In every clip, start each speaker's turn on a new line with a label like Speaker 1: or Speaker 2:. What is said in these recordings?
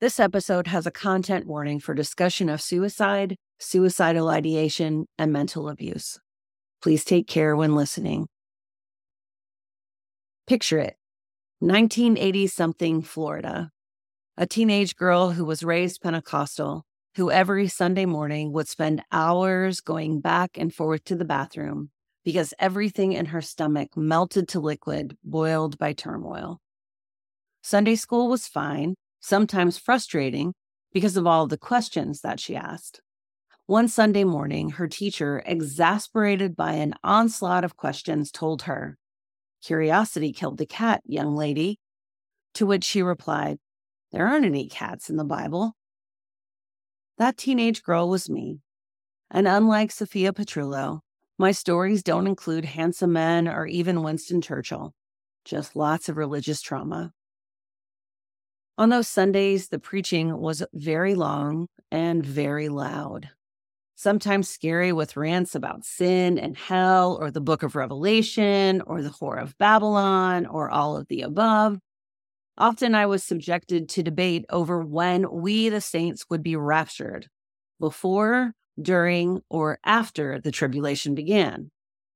Speaker 1: This episode has a content warning for discussion of suicide, suicidal ideation, and mental abuse. Please take care when listening. Picture it 1980 something Florida. A teenage girl who was raised Pentecostal, who every Sunday morning would spend hours going back and forth to the bathroom because everything in her stomach melted to liquid, boiled by turmoil. Sunday school was fine, sometimes frustrating because of all the questions that she asked. One Sunday morning, her teacher, exasperated by an onslaught of questions, told her, Curiosity killed the cat, young lady. To which she replied, There aren't any cats in the Bible. That teenage girl was me. And unlike Sophia Petrillo, my stories don't include handsome men or even Winston Churchill, just lots of religious trauma. On those Sundays, the preaching was very long and very loud, sometimes scary with rants about sin and hell, or the book of Revelation, or the Whore of Babylon, or all of the above. Often I was subjected to debate over when we, the saints, would be raptured before, during, or after the tribulation began.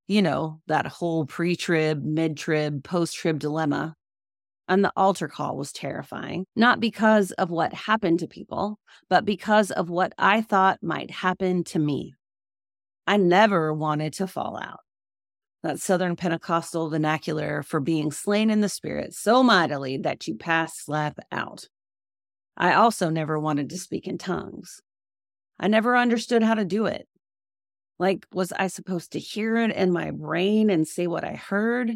Speaker 1: You know, that whole pre trib, mid trib, post trib dilemma and the altar call was terrifying, not because of what happened to people, but because of what I thought might happen to me. I never wanted to fall out. That Southern Pentecostal vernacular for being slain in the spirit so mightily that you pass slap out. I also never wanted to speak in tongues. I never understood how to do it. Like, was I supposed to hear it in my brain and say what I heard?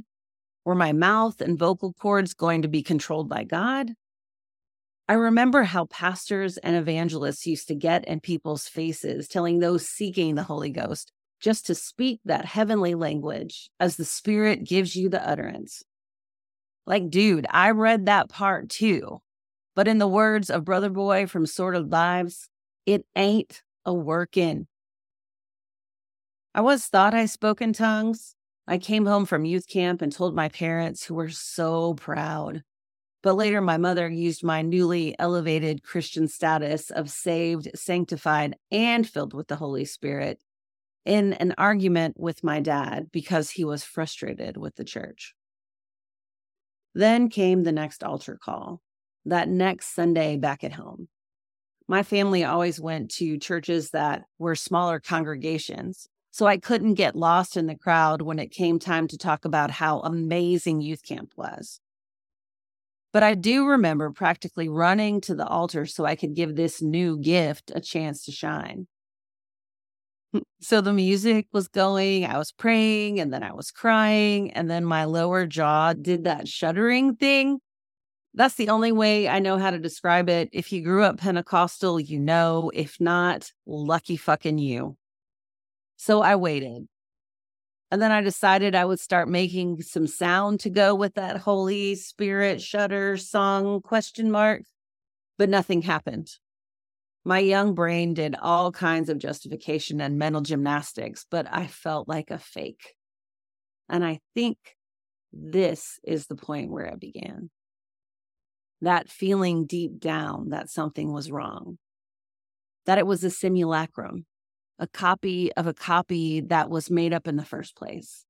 Speaker 1: Were my mouth and vocal cords going to be controlled by God? I remember how pastors and evangelists used to get in people's faces, telling those seeking the Holy Ghost just to speak that heavenly language as the Spirit gives you the utterance. Like, dude, I read that part too. But in the words of Brother Boy from Sordid Lives, it ain't a workin'. I once thought I spoke in tongues, I came home from youth camp and told my parents, who were so proud. But later, my mother used my newly elevated Christian status of saved, sanctified, and filled with the Holy Spirit in an argument with my dad because he was frustrated with the church. Then came the next altar call, that next Sunday back at home. My family always went to churches that were smaller congregations, so I couldn't get lost in the crowd when it came time to talk about how amazing youth camp was. But I do remember practically running to the altar so I could give this new gift a chance to shine. Hmm, so the music was going, I was praying, and then I was crying, and then my lower jaw did that shuddering thing. That's the only way I know how to describe it. If you grew up Pentecostal, you know. If not, lucky fucking you. So I waited. And then I decided I would start making some sound to go with that Holy Spirit shudder song question mark, but nothing happened. My young brain did all kinds of justification and mental gymnastics, but I felt like a fake. And I think this is the point where it began. That feeling deep down that something was wrong, that it was a simulacrum, a copy of a copy that was made up in the first place.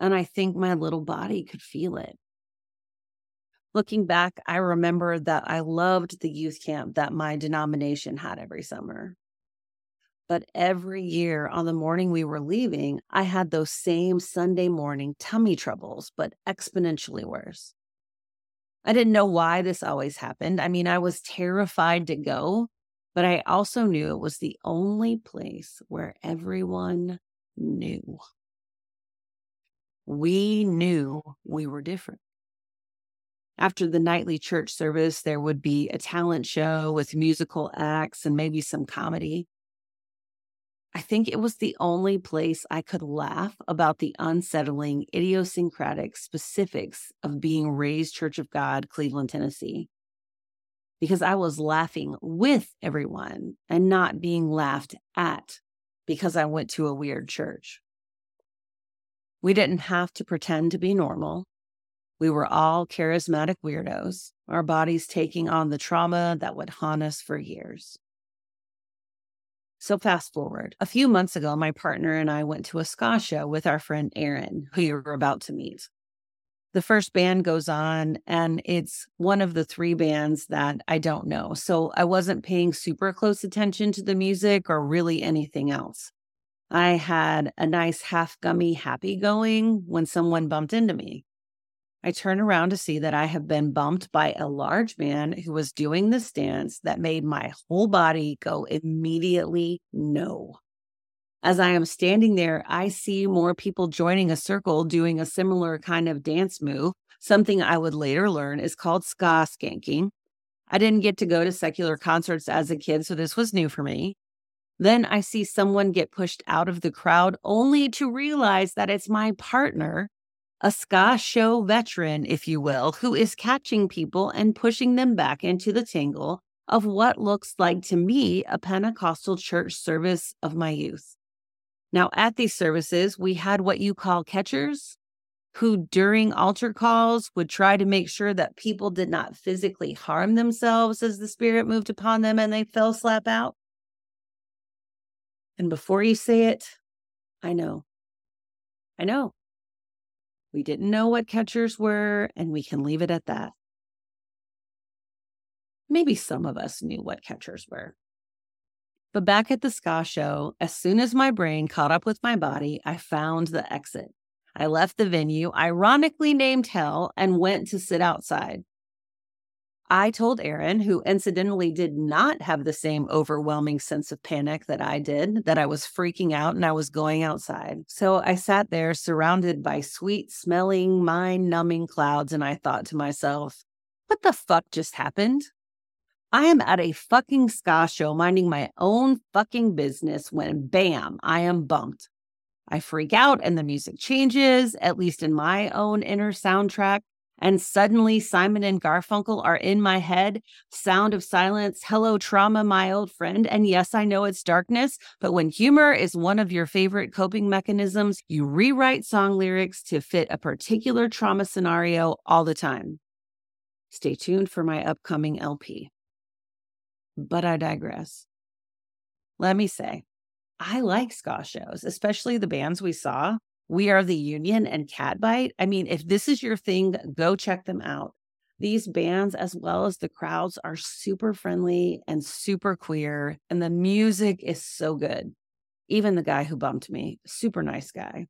Speaker 1: And I think my little body could feel it. Looking back, I remember that I loved the youth camp that my denomination had every summer. But every year on the morning we were leaving, I had those same Sunday morning tummy troubles, but exponentially worse. I didn't know why this always happened. I mean, I was terrified to go but I also knew it was the only place where everyone knew. We knew we were different. After the nightly church service, there would be a talent show with musical acts and maybe some comedy. I think it was the only place I could laugh about the unsettling, idiosyncratic specifics of being raised Church of God, Cleveland, Tennessee because I was laughing with everyone and not being laughed at because I went to a weird church. We didn't have to pretend to be normal. We were all charismatic weirdos, our bodies taking on the trauma that would haunt us for years. So, fast forward. A few months ago, my partner and I went to a ska show with our friend Erin, who you were about to meet. The first band goes on, and it's one of the three bands that I don't know. So, I wasn't paying super close attention to the music or really anything else. I had a nice half gummy happy going when someone bumped into me. I turn around to see that I have been bumped by a large man who was doing this dance that made my whole body go immediately no. As I am standing there, I see more people joining a circle doing a similar kind of dance move, something I would later learn is called ska skanking. I didn't get to go to secular concerts as a kid, so this was new for me. Then I see someone get pushed out of the crowd only to realize that it's my partner a ska show veteran, if you will, who is catching people and pushing them back into the tangle of what looks like to me a Pentecostal church service of my youth. Now, at these services, we had what you call catchers, who during altar calls would try to make sure that people did not physically harm themselves as the Spirit moved upon them and they fell slap out. And before you say it, I know. I know. We didn't know what catchers were, and we can leave it at that. Maybe some of us knew what catchers were. But back at the ska show, as soon as my brain caught up with my body, I found the exit. I left the venue, ironically named Hell, and went to sit outside. I told Erin, who incidentally did not have the same overwhelming sense of panic that I did, that I was freaking out and I was going outside. So I sat there surrounded by sweet smelling, mind numbing clouds, and I thought to myself, what the fuck just happened? I am at a fucking ska show minding my own fucking business when bam, I am bumped. I freak out and the music changes, at least in my own inner soundtrack. And suddenly Simon and Garfunkel are in my head. Sound of silence. Hello, trauma, my old friend. And yes, I know it's darkness, but when humor is one of your favorite coping mechanisms, you rewrite song lyrics to fit a particular trauma scenario all the time. Stay tuned for my upcoming LP. But I digress. Let me say, I like ska shows, especially the bands we saw. We Are the Union and Catbite. I mean, if this is your thing, go check them out. These bands, as well as the crowds, are super friendly and super queer, and the music is so good. Even the guy who bumped me, super nice guy.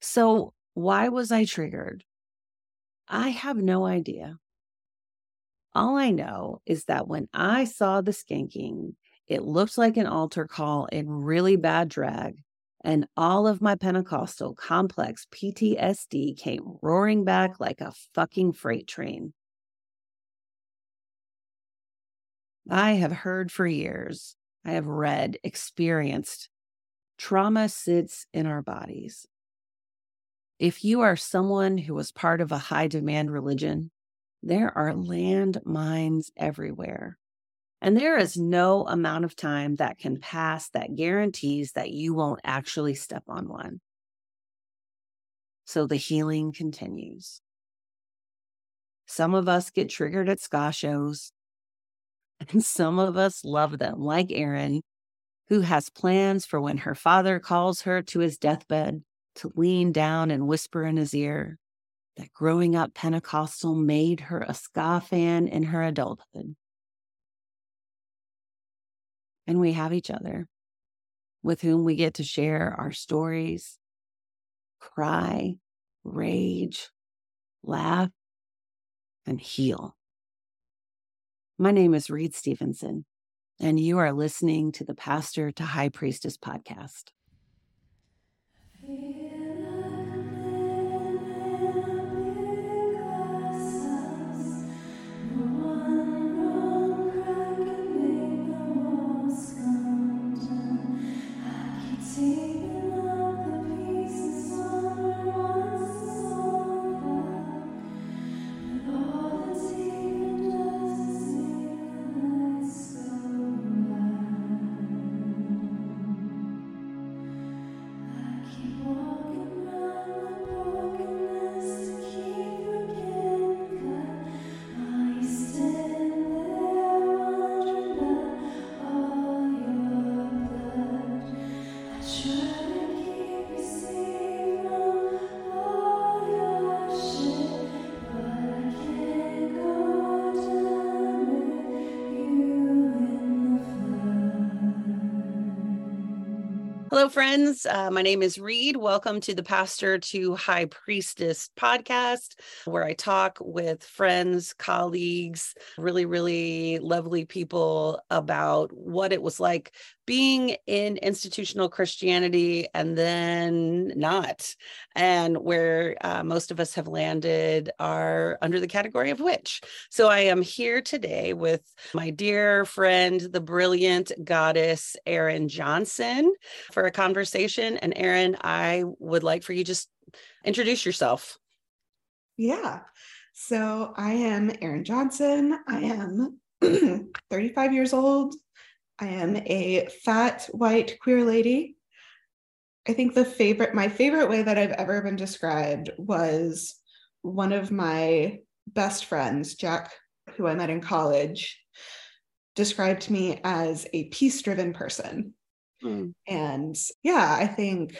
Speaker 1: So, why was I triggered? I have no idea. All I know is that when I saw the skanking, it looked like an altar call in really bad drag and all of my Pentecostal complex PTSD came roaring back like a fucking freight train. I have heard for years, I have read, experienced trauma sits in our bodies. If you are someone who was part of a high demand religion, there are landmines everywhere. And there is no amount of time that can pass that guarantees that you won't actually step on one. So the healing continues. Some of us get triggered at ska shows, and some of us love them, like Erin, who has plans for when her father calls her to his deathbed to lean down and whisper in his ear that growing up Pentecostal made her a ska fan in her adulthood and we have each other with whom we get to share our stories, cry, rage, laugh, and heal. My name is Reed Stevenson, and you are listening to the Pastor to High Priestess podcast. Hello, friends. Uh, my name is Reed. Welcome to the Pastor to High Priestess podcast, where I talk with friends, colleagues, really, really lovely people about what it was like being in institutional Christianity and then not, and where uh, most of us have landed are under the category of witch. So I am here today with my dear friend, the brilliant goddess, Erin Johnson, for a conversation. And Erin, I would like for you just introduce yourself.
Speaker 2: Yeah. So I am Erin Johnson. I am 35 years old. I am a fat white queer lady. I think the favorite, my favorite way that I've ever been described was one of my best friends, Jack, who I met in college, described me as a peace driven person. Mm. And yeah, I think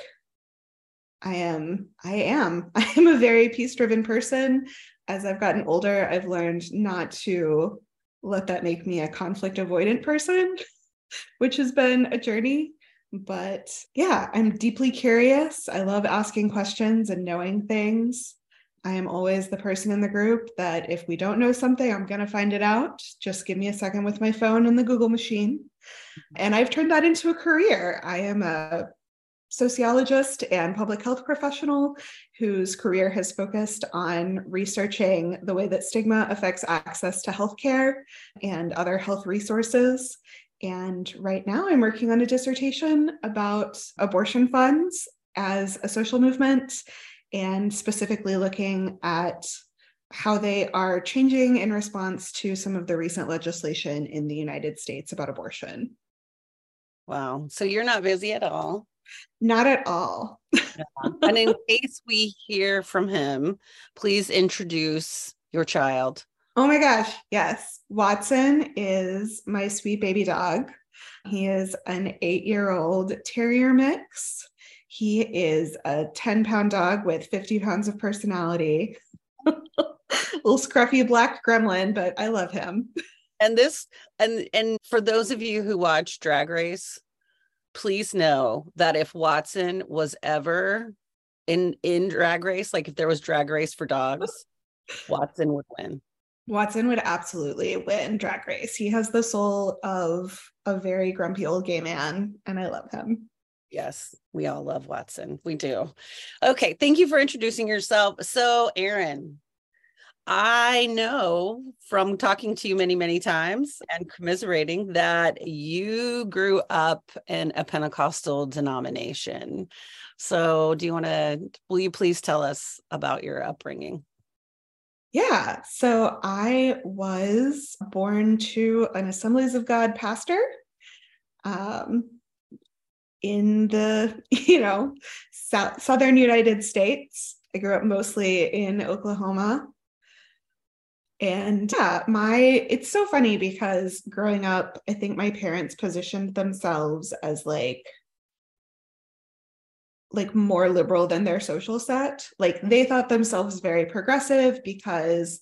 Speaker 2: I am, I am, I am a very peace driven person. As I've gotten older, I've learned not to let that make me a conflict avoidant person which has been a journey. But yeah, I'm deeply curious. I love asking questions and knowing things. I am always the person in the group that if we don't know something, I'm going to find it out. Just give me a second with my phone and the Google machine. And I've turned that into a career. I am a sociologist and public health professional whose career has focused on researching the way that stigma affects access to healthcare and other health resources and right now, I'm working on a dissertation about abortion funds as a social movement and specifically looking at how they are changing in response to some of the recent legislation in the United States about abortion.
Speaker 1: Wow. So you're not busy at all?
Speaker 2: Not at all.
Speaker 1: yeah. And in case we hear from him, please introduce your child.
Speaker 2: Oh my gosh, yes. Watson is my sweet baby dog. He uh-huh. is an eight year old terrier mix. He is a 10 pound dog with 50 pounds of personality. Little scruffy black gremlin, but I love him.
Speaker 1: And this, and and for those of you who watch Drag Race, please know that if Watson was ever in in Drag Race, like if there was Drag Race for dogs, Watson would win.
Speaker 2: Watson would absolutely win Drag Race. He has the soul of a very grumpy old gay man, and I love him.
Speaker 1: Yes, we all love Watson. We do. Okay, thank you for introducing yourself. So, Erin, I know from talking to you many, many times and commiserating that you grew up in a Pentecostal denomination. So, do you want to, will you please tell us about your upbringing?
Speaker 2: Yeah. So I was born to an Assemblies of God pastor um, in the, you know, south, southern United States. I grew up mostly in Oklahoma. And yeah, my it's so funny because growing up, I think my parents positioned themselves as like like more liberal than their social set. Like they thought themselves very progressive because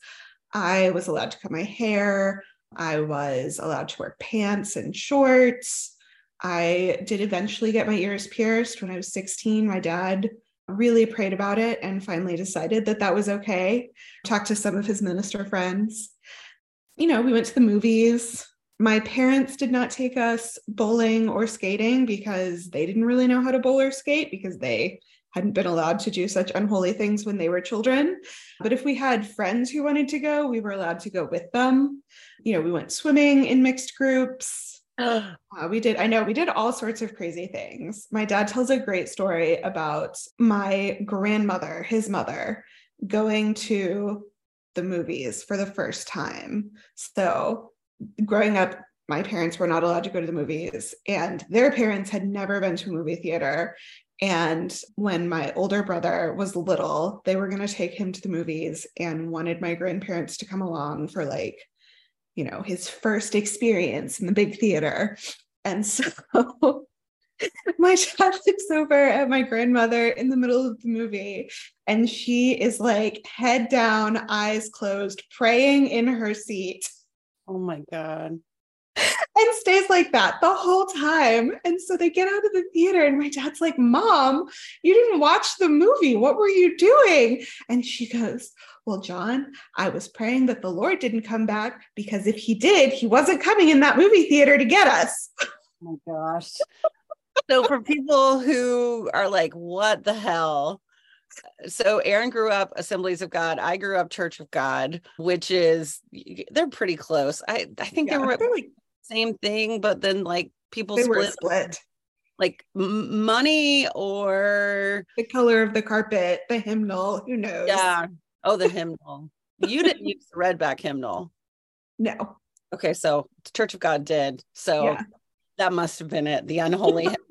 Speaker 2: I was allowed to cut my hair, I was allowed to wear pants and shorts. I did eventually get my ears pierced when I was 16. My dad really prayed about it and finally decided that that was okay. Talked to some of his minister friends. You know, we went to the movies my parents did not take us bowling or skating because they didn't really know how to bowl or skate because they hadn't been allowed to do such unholy things when they were children. But if we had friends who wanted to go, we were allowed to go with them. You know, we went swimming in mixed groups. uh, we did, I know we did all sorts of crazy things. My dad tells a great story about my grandmother, his mother, going to the movies for the first time. So growing up, my parents were not allowed to go to the movies, and their parents had never been to a movie theater. And when my older brother was little, they were going to take him to the movies and wanted my grandparents to come along for like, you know, his first experience in the big theater. And so my dad looks over at my grandmother in the middle of the movie and she is like head down, eyes closed, praying in her seat
Speaker 1: Oh my God.
Speaker 2: and stays like that the whole time. And so they get out of the theater, and my dad's like, Mom, you didn't watch the movie. What were you doing? And she goes, Well, John, I was praying that the Lord didn't come back because if he did, he wasn't coming in that movie theater to get us.
Speaker 1: Oh my gosh. so for people who are like, what the hell? So Erin grew up Assemblies of God. I grew up Church of God, which is they're pretty close. I I think yeah, they were like same thing, but then like people
Speaker 2: split, split.
Speaker 1: like m- money or
Speaker 2: the color of the carpet, the hymnal. Who knows?
Speaker 1: Yeah. Oh, the hymnal. you didn't use the redback hymnal.
Speaker 2: No.
Speaker 1: Okay, so Church of God did. So yeah. that must have been it. The unholy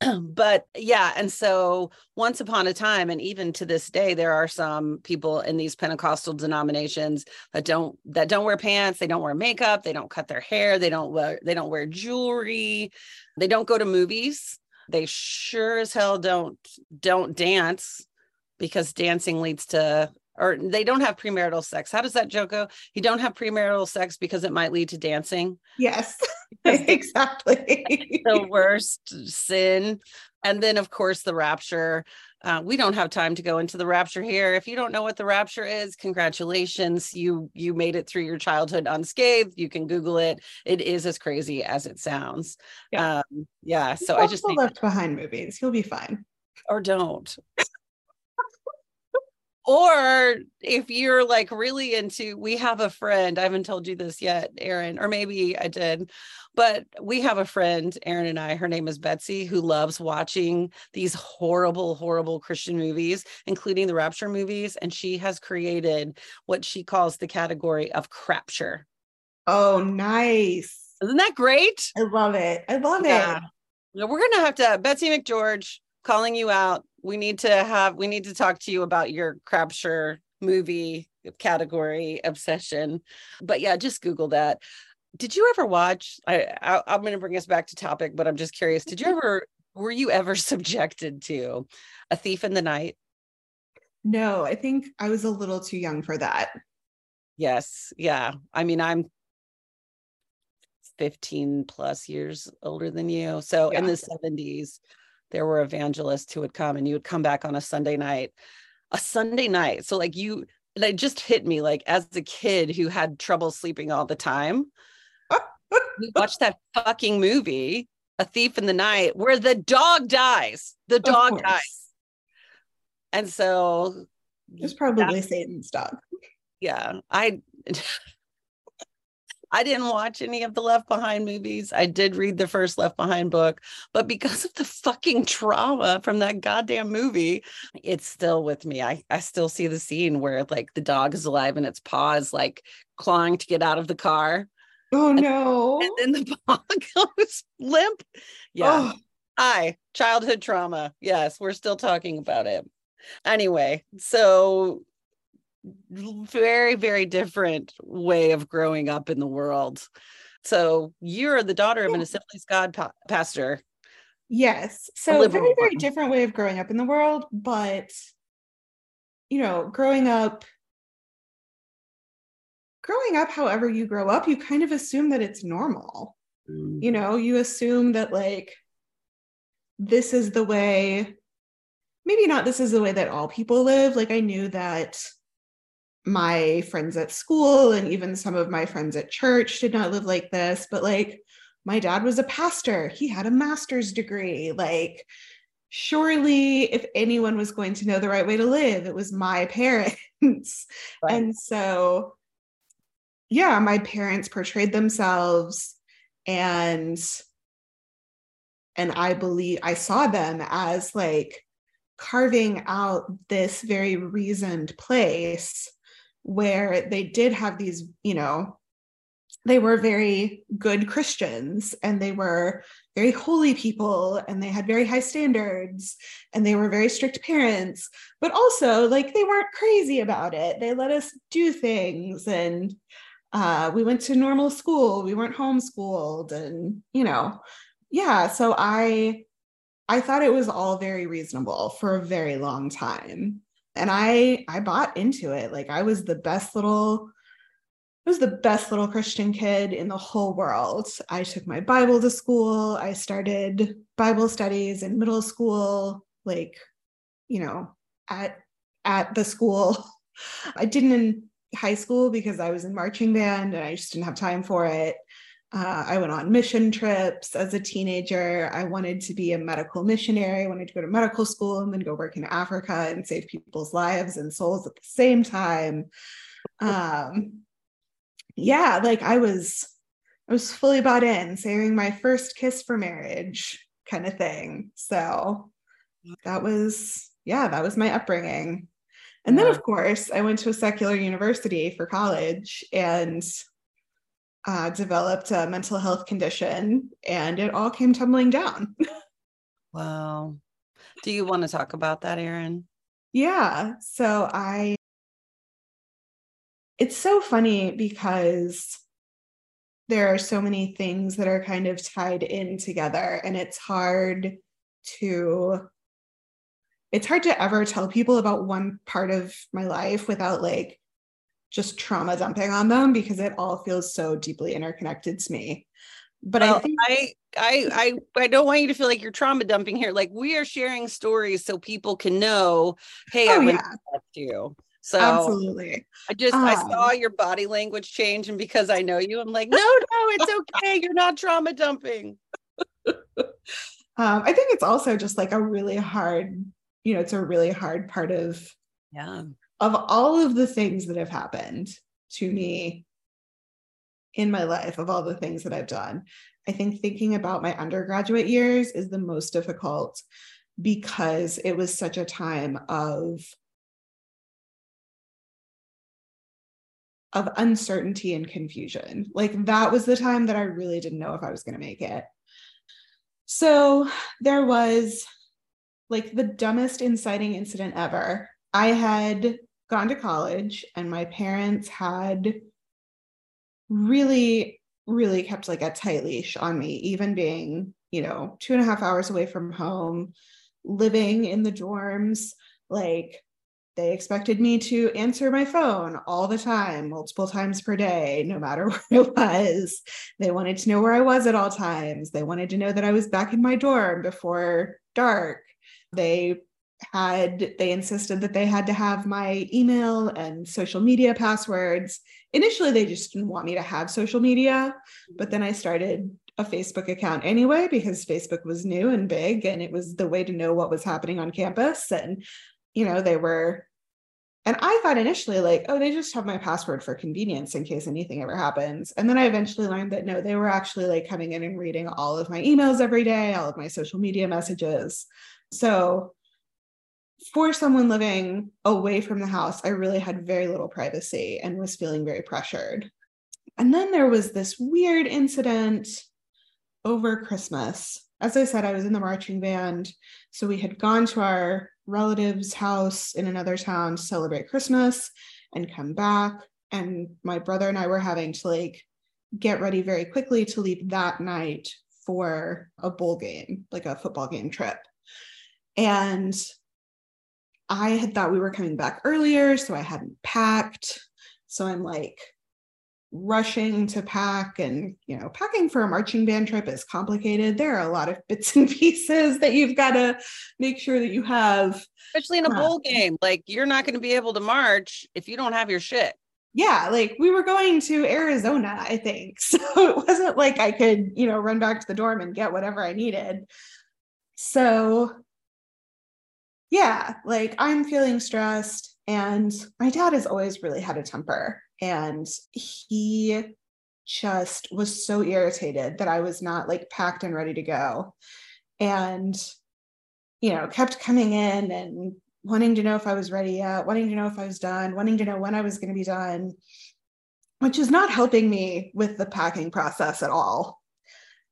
Speaker 1: but yeah and so once upon a time and even to this day there are some people in these pentecostal denominations that don't that don't wear pants they don't wear makeup they don't cut their hair they don't wear they don't wear jewelry they don't go to movies they sure as hell don't don't dance because dancing leads to or they don't have premarital sex. How does that joke go? You don't have premarital sex because it might lead to dancing.
Speaker 2: Yes, exactly.
Speaker 1: the worst sin. And then, of course, the rapture. Uh, we don't have time to go into the rapture here. If you don't know what the rapture is, congratulations. You you made it through your childhood unscathed. You can Google it. It is as crazy as it sounds. Yeah. Um, yeah. So I just
Speaker 2: left behind movies. You'll be fine.
Speaker 1: Or don't or if you're like really into we have a friend i haven't told you this yet erin or maybe i did but we have a friend erin and i her name is betsy who loves watching these horrible horrible christian movies including the rapture movies and she has created what she calls the category of crapture.
Speaker 2: Oh nice.
Speaker 1: Isn't that great?
Speaker 2: I love it. I love yeah.
Speaker 1: it we're gonna have to betsy mcgeorge calling you out we need to have we need to talk to you about your crapture movie category obsession. But yeah just google that. Did you ever watch i, I i'm going to bring us back to topic but i'm just curious did you ever were you ever subjected to a thief in the night?
Speaker 2: No i think i was a little too young for that.
Speaker 1: Yes yeah. I mean i'm 15 plus years older than you. So yeah. in the 70s there were evangelists who would come and you would come back on a Sunday night, a Sunday night. So like you, it just hit me like as a kid who had trouble sleeping all the time. watch that fucking movie, A Thief in the Night, where the dog dies. The dog dies. And so
Speaker 2: it's probably Satan's dog.
Speaker 1: Yeah. I I didn't watch any of the Left Behind movies. I did read the first Left Behind book, but because of the fucking trauma from that goddamn movie, it's still with me. I, I still see the scene where like the dog is alive and its paws like clawing to get out of the car.
Speaker 2: Oh no.
Speaker 1: And, and then the paw goes limp. Yeah. Oh. Hi, childhood trauma. Yes, we're still talking about it. Anyway, so very very different way of growing up in the world. So you're the daughter of an assemblies god pa- pastor.
Speaker 2: Yes. So a very very different way of growing up in the world but you know growing up growing up however you grow up you kind of assume that it's normal. Mm. you know you assume that like this is the way maybe not this is the way that all people live. Like i knew that my friends at school and even some of my friends at church did not live like this but like my dad was a pastor. He had a master's degree. Like surely if anyone was going to know the right way to live it was my parents. Right. and so yeah my parents portrayed themselves and and i believe i saw them as like carving out this very reasoned place where they did have these, you know, they were very good Christians and they were very holy people and they had very high standards and they were very strict parents, but also like they weren't crazy about it. They let us do things and uh, we went to normal school. We weren't homeschooled and, you know, yeah. So I, I thought it was all very reasonable for a very long time and I I bought into it. Like I was the best little I was the best little Christian kid in the whole world. I took my Bible to school. I started Bible studies in middle school, like, you know, at at the school. I didn't in high school because I was in marching band and I just didn't have time for it. Uh, I went on mission trips as a teenager. I wanted to be a medical missionary. I wanted to go to medical school and then go work in Africa and save people's lives and souls at the same time. Um, yeah, like I was, I was fully bought in, saving my first kiss for marriage kind of thing. So that was, yeah, that was my upbringing. And yeah. then, of course, I went to a secular university for college and uh, developed a mental health condition, and it all came tumbling down.
Speaker 1: wow. Do you want to talk about that, Erin?
Speaker 2: Yeah. So I, it's so funny because there are so many things that are kind of tied in together, and it's hard to it's hard to ever tell people about one part of my life without like just trauma dumping on them because it all feels so deeply interconnected to me. But well, I think
Speaker 1: I I I I don't want you to feel like you're trauma dumping here. Like we are sharing stories so people can know, hey, oh, I went yeah. to you. So
Speaker 2: absolutely.
Speaker 1: I just um, I saw your body language change, and because I know you, I'm like, no, no, it's okay. You're not trauma dumping.
Speaker 2: um, I think it's also just like a really hard, you know, it's a really hard part of
Speaker 1: yeah
Speaker 2: of all of the things that have happened to me in my life, of all the things that I've done, I think thinking about my undergraduate years is the most difficult because it was such a time of of uncertainty and confusion. Like that was the time that I really didn't know if I was going to make it. So there was like the dumbest inciting incident ever. I had gone to college and my parents had really really kept like a tight leash on me even being you know two and a half hours away from home living in the dorms. Like they expected me to answer my phone all the time multiple times per day no matter where it was. They wanted to know where i was at all times. They wanted to know that i was back in my dorm before dark. They had they insisted that they had to have my email and social media passwords. Initially they just didn't want me to have social media but then i started a facebook account anyway because facebook was new and big and it was the way to know what was happening on campus. And you know they were and i thought initially like oh they just have my password for convenience in case anything ever happens. And then i eventually learned that no they were actually like coming in and reading all of my emails every day all of my social media messages. So for someone living away from the house, I really had very little privacy and was feeling very pressured. And then there was this weird incident over Christmas. As I said, I was in the marching band. So we had gone to our relative's house in another town to celebrate Christmas and come back. And my brother and I were having to like get ready very quickly to leave that night for a bowl game, like a football game trip. And I had thought we were coming back earlier, so I hadn't packed. So I'm like rushing to pack and you know packing for a marching band trip is complicated. There are a lot of bits and pieces that you've got to make sure that you have.
Speaker 1: Especially in a uh, bowl game like you're not going to be able to march if you don't have your shit.
Speaker 2: Yeah like we were going to arizona i think. So it wasn't like i could you know run back to the dorm and get whatever i needed. So yeah, like I'm feeling stressed. And my dad has always really had a temper. And he just was so irritated that I was not like packed and ready to go. And, you know, kept coming in and wanting to know if I was ready yet, wanting to know if I was done, wanting to know when I was going to be done, which is not helping me with the packing process at all.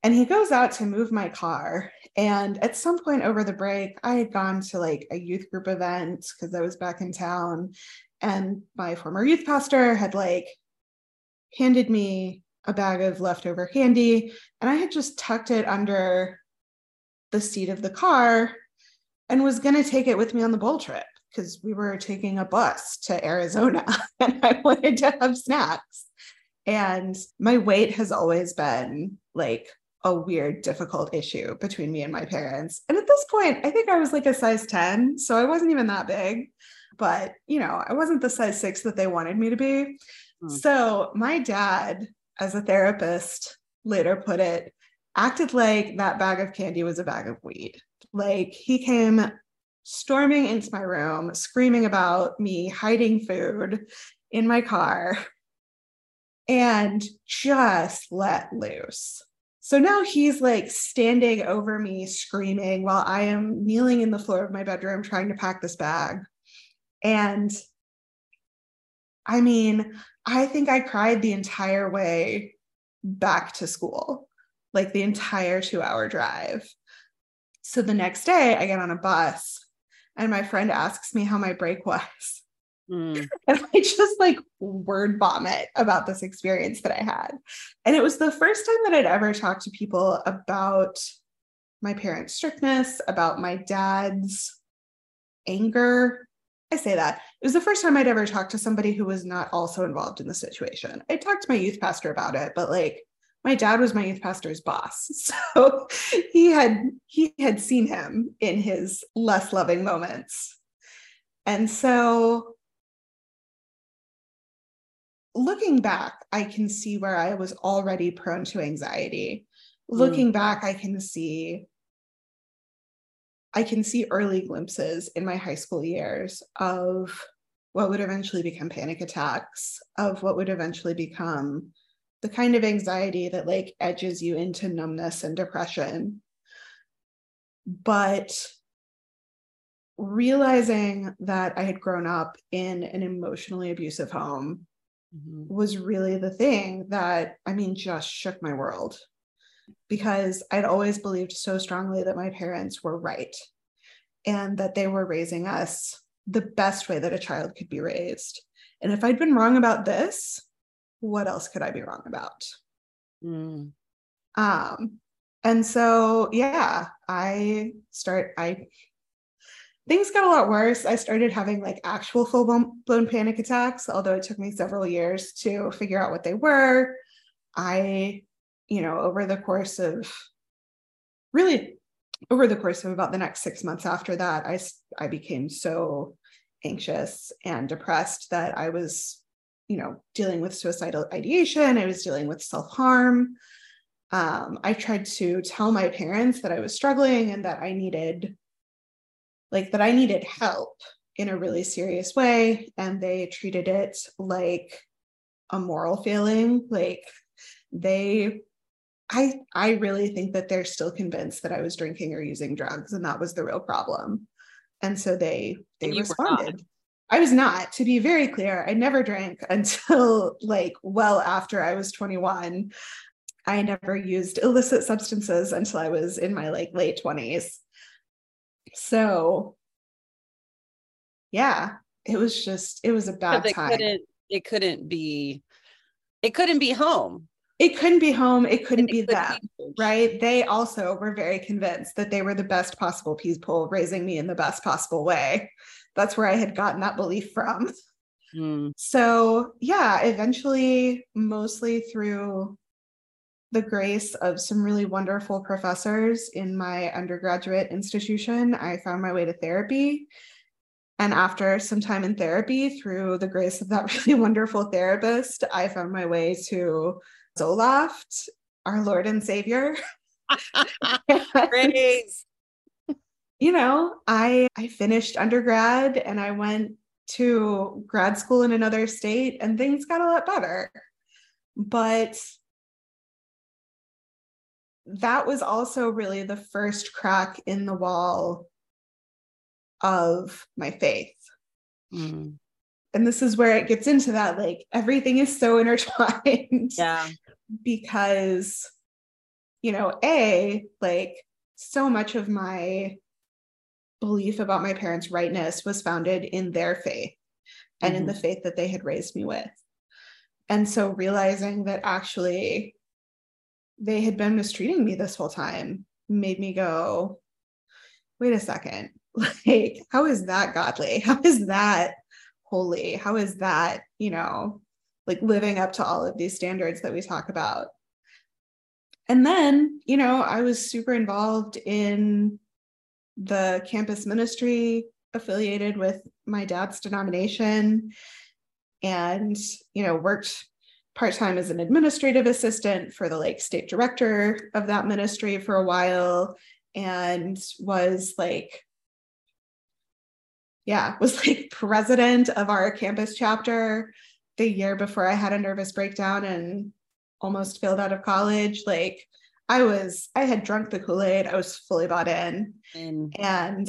Speaker 2: And he goes out to move my car and at some point over the break, I had gone to like a youth group event because I was back in town. And my former youth pastor had like handed me a bag of leftover candy. And I had just tucked it under the seat of the car and was going to take it with me on the bowl trip because we were taking a bus to Arizona and I wanted to have snacks. And my weight has always been like a weird, difficult issue between me and my parents. And at this point, I think I was like a size 10. So I wasn't even that big, but you know, I wasn't the size six that they wanted me to be. Hmm. So my dad, as a therapist, later put it, acted like that bag of candy was a bag of weed. Like he came storming into my room, screaming about me hiding food in my car and just let loose. So now he's like standing over me, screaming while I am kneeling in the floor of my bedroom trying to pack this bag. And I mean, I think I cried the entire way back to school, like the entire two hour drive. So the next day, I get on a bus and my friend asks me how my break was. Mm. And I just like word vomit about this experience that I had. And it was the first time that I'd ever talked to people about my parents' strictness, about my dad's anger. I say that. It was the first time I'd ever talked to somebody who was not also involved in the situation. I talked to my youth pastor about it, but like my dad was my youth pastor's boss. So he had he had seen him in his less loving moments. And so looking back, I can see where I was already prone to anxiety. Mm. Looking back, I can see I can see early glimpses in my high school years of what would eventually become panic attacks, of what would eventually become the kind of anxiety that like edges you into numbness and depression. But realizing that I had grown up in an emotionally abusive home mm-hmm. was really the thing that, I mean, just shook my world because I'd always believed so strongly that my parents were right and that they were raising us the best way that a child could be raised. And if I'd been wrong about this, what else could I be wrong about? Mm. Um, and so yeah, I start I things got a lot worse. I started having like actual full blown panic attacks, although it took me several years to figure out what they were. I, you know, over the course of really over the course of about the next six months after that, I, I became so anxious and depressed that I was, you know, dealing with suicidal ideation. I was dealing with self harm. Um, I tried to tell my parents that I was struggling and that I needed like that I needed help in a really serious way. And they treated it like a moral failing. Like they, I, I really think that they're still convinced that I was drinking or using drugs and that was the real problem. And so they, they responded. I was not, to be very clear, I never drank until like well after I was 21. I never used illicit substances until I was in my like late 20s. So yeah, it was just it was a bad
Speaker 1: it
Speaker 2: time.
Speaker 1: Couldn't, it couldn't be it couldn't be home.
Speaker 2: It couldn't be home. It couldn't it be them, be right? They also were very convinced that they were the best possible people, raising me in the best possible way. That's where I had gotten that belief from. Mm. So, yeah, eventually, mostly through the grace of some really wonderful professors in my undergraduate institution, I found my way to therapy. And after some time in therapy, through the grace of that really wonderful therapist, I found my way to Zoloft, our Lord and Savior. Praise. you know, I I finished undergrad and I went to grad school in another state and things got a lot better. But that was also really the first crack in the wall of my faith. Mm. And this is where it gets into that like everything is so intertwined.
Speaker 1: Yeah.
Speaker 2: because, you know, A, like so much of my belief about my parents' rightness was founded in their faith and mm-hmm. in the faith that they had raised me with. And so realizing that actually they had been mistreating me this whole time made me go, wait a second. Like, how is that godly? How is that holy? How is that, you know, like living up to all of these standards that we talk about. And then, you know, I was super involved in the campus ministry affiliated with my dad's denomination and, you know, worked part-time as an administrative assistant for the like state director of that ministry for a while and was like yeah was like president of our campus chapter the year before i had a nervous breakdown and almost failed out of college. Like i was i had drunk the kool-aid. I was fully bought in. And, and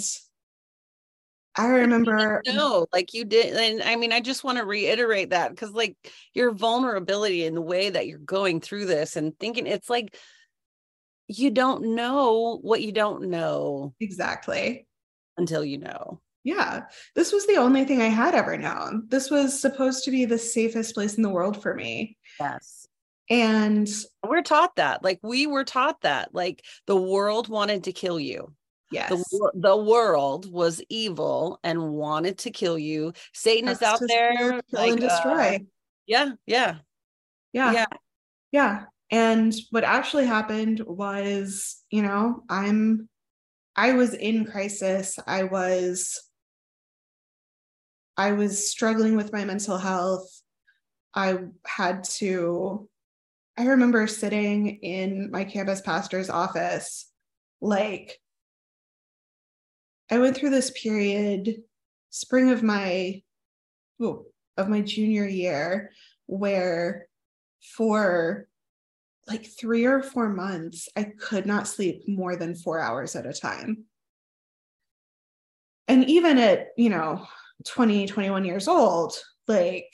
Speaker 2: I remember
Speaker 1: no, like you did, and I mean, I just want to reiterate that because, like, your vulnerability in the way that you're going through this and thinking, it's like you don't know what you don't know
Speaker 2: exactly
Speaker 1: until you know.
Speaker 2: Yeah, this was the only thing I had ever known. This was supposed to be the safest place in the world for me.
Speaker 1: Yes.
Speaker 2: And
Speaker 1: we're taught that. Like, we were taught that. Like, the world wanted to kill you.
Speaker 2: Yes.
Speaker 1: The, the world was evil and wanted to kill you. Satan That's is out there.
Speaker 2: Kill like, and destroy.
Speaker 1: Uh, yeah. Yeah.
Speaker 2: Yeah. Yeah. Yeah. And what actually happened was, you know, I'm, I was in crisis. I was, I was struggling with my mental health. I had to, I remember sitting in my campus pastor's office, like I went through this period, spring of my of my junior year, where for like three or four months, I could not sleep more than four hours at a time. And even at, you know, 20, 21 years old, like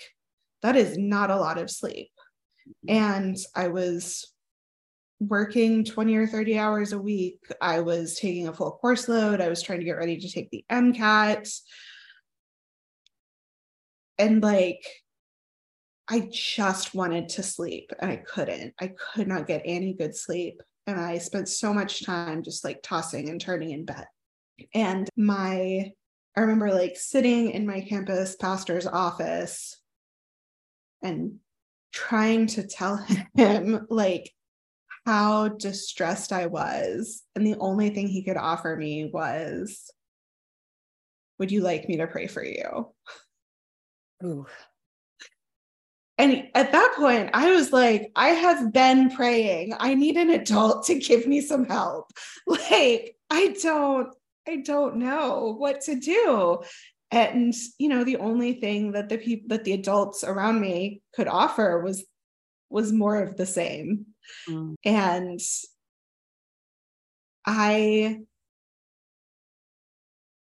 Speaker 2: that is not a lot of sleep. Mm-hmm. And I was working 20 or 30 hours a week. I was taking a full course load. I was trying to get ready to take the MCAT. And like, I just wanted to sleep and I couldn't. I could not get any good sleep. And I spent so much time just like tossing and turning in bed. And my, I remember like sitting in my campus pastor's office and trying to tell him, like, how distressed I was. And the only thing he could offer me was, Would you like me to pray for you? Ooh. And at that point, I was like, I have been praying. I need an adult to give me some help. Like, I don't, I don't know what to do. And you know, the only thing that the people that the adults around me could offer was was more of the same. Mm. And I,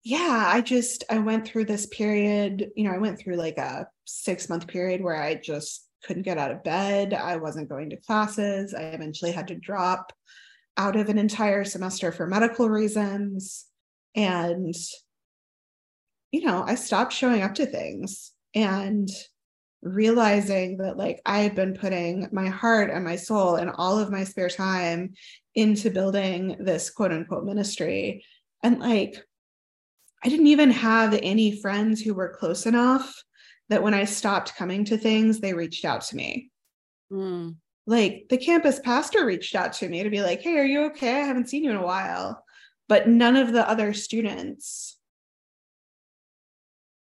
Speaker 2: yeah, I just, I went through this period, you know, I went through like a six month period where I just couldn't get out of bed. I wasn't going to classes. I eventually had to drop out of an entire semester for medical reasons. And, you know, I stopped showing up to things. And realizing that like I had been putting my heart and my soul and all of my spare time into building this quote unquote ministry. And like, I didn't even have any friends who were close enough that when I stopped coming to things, they reached out to me. Mm. Like the campus pastor reached out to me to be like, hey, are you okay? I haven't seen you in a while. But none of the other students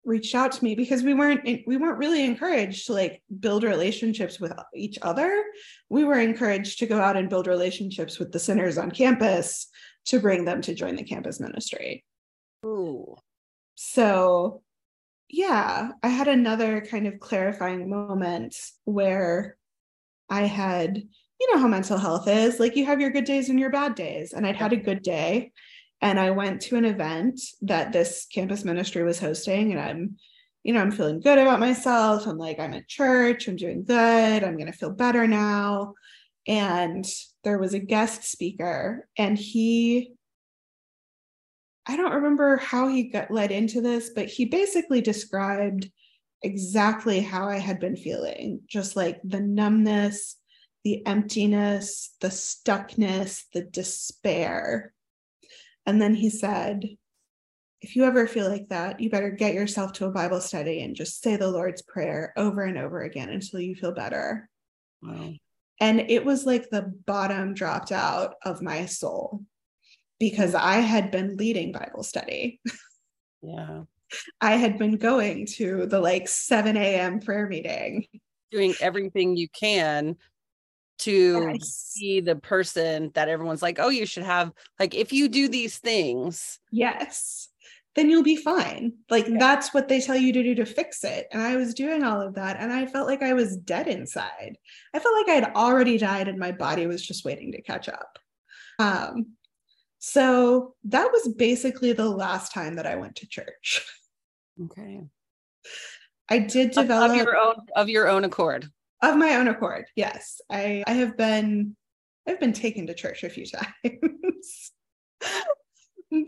Speaker 2: reached out to me because we weren't we weren't really encouraged to like build relationships with each other. We were encouraged to go out and build relationships with the sinners on campus to bring them to join the campus ministry.
Speaker 1: Ooh.
Speaker 2: so yeah i had another kind of clarifying moment where i had you know how mental health is like you have your good days and your bad days and i'd had a good day and I went to an event that this campus ministry was hosting and I'm you know, I'm feeling good about myself. I'm like, I'm at church, I'm doing good, I'm to feel better now. And there was a guest speaker, and he, I don't remember how he got led into this, but he basically described exactly how I had been feeling just like the numbness, the emptiness, the stuckness, the despair and then he said, if you ever feel like that, you better get yourself to a Bible study and just say the Lord's Prayer over and over again until you feel better. Wow. And it was like the bottom dropped out of my soul because I had been leading Bible study.
Speaker 1: Yeah.
Speaker 2: I had been going to the like 7 a.m. prayer meeting,
Speaker 1: doing everything you can to yes. be the person that everyone's like, oh, you should have, like, if you do these things.
Speaker 2: Yes then you'll be fine. Like yeah. that's what they tell you to do to fix it. And I was doing all of that and I felt like I was dead inside. I felt like I had already died and my body was just waiting to catch up. Um, so that was basically the last time that I went to church.
Speaker 1: Okay.
Speaker 2: I did develop
Speaker 1: of, of your own of your own accord.
Speaker 2: Of my own accord. Yes. I I have been I've been taken to church a few times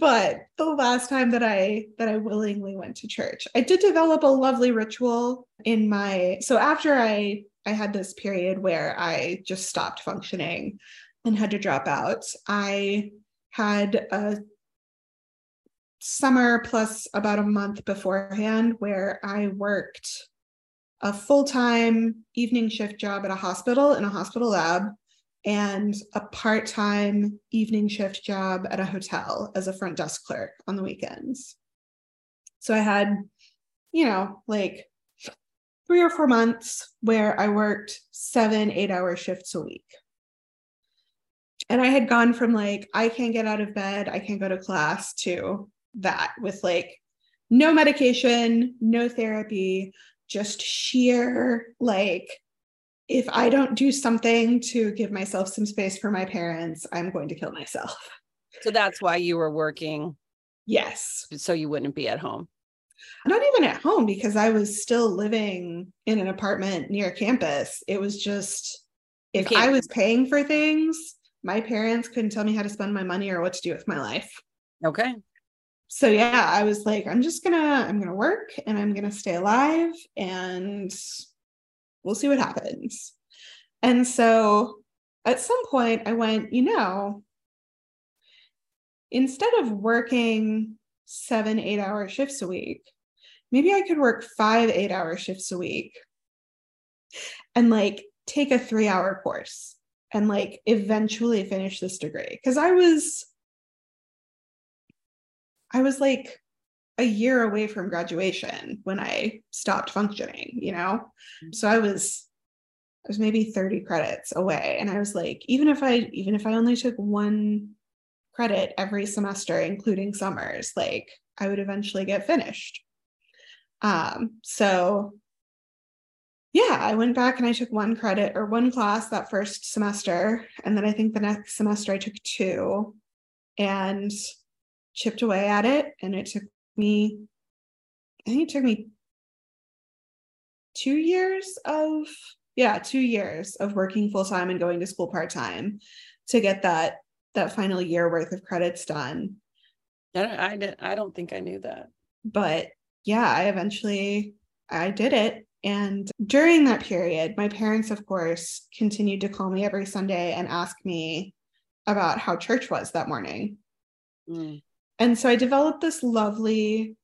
Speaker 2: but the last time that i that i willingly went to church i did develop a lovely ritual in my so after i i had this period where i just stopped functioning and had to drop out i had a summer plus about a month beforehand where i worked a full-time evening shift job at a hospital in a hospital lab and a part time evening shift job at a hotel as a front desk clerk on the weekends. So I had, you know, like three or four months where I worked seven, eight hour shifts a week. And I had gone from like, I can't get out of bed, I can't go to class to that with like no medication, no therapy, just sheer like if I don't do something to give myself some space for my parents, I'm going to kill myself.
Speaker 1: So that's why you were working.
Speaker 2: Yes.
Speaker 1: So you wouldn't be at home.
Speaker 2: Not even at home because I was still living in an apartment near campus. It was just if I was paying for things, my parents couldn't tell me how to spend my money or what to do with my life.
Speaker 1: Okay.
Speaker 2: So yeah, I was like I'm just to I'm to work and I'm to stay alive and we'll see what happens. And so at some point, I went, you know, instead of working seven, eight hour shifts a week, maybe I could work five, eight hour shifts a week and like take a three hour course and like eventually finish this degree. Cause I was, I was like a year away from graduation when I stopped functioning, you know? Mm-hmm. So I was I was maybe 30 credits away and I was like even if I even if I only took one credit every semester including summers, like I would eventually get finished. Um so yeah, I went back and I took one credit or one class that first semester and then I think the next semester I took two and chipped away at it and it took me, I think it took me two years of, yeah, two years of working full time and going to school part time to get that that final year worth of credits done.
Speaker 1: I, I, I don't think I knew that.
Speaker 2: But yeah, I eventually I did it. And during that period, my parents, of course, continued to call me every Sunday and ask me about how church was that morning. Mm. And so I developed this lovely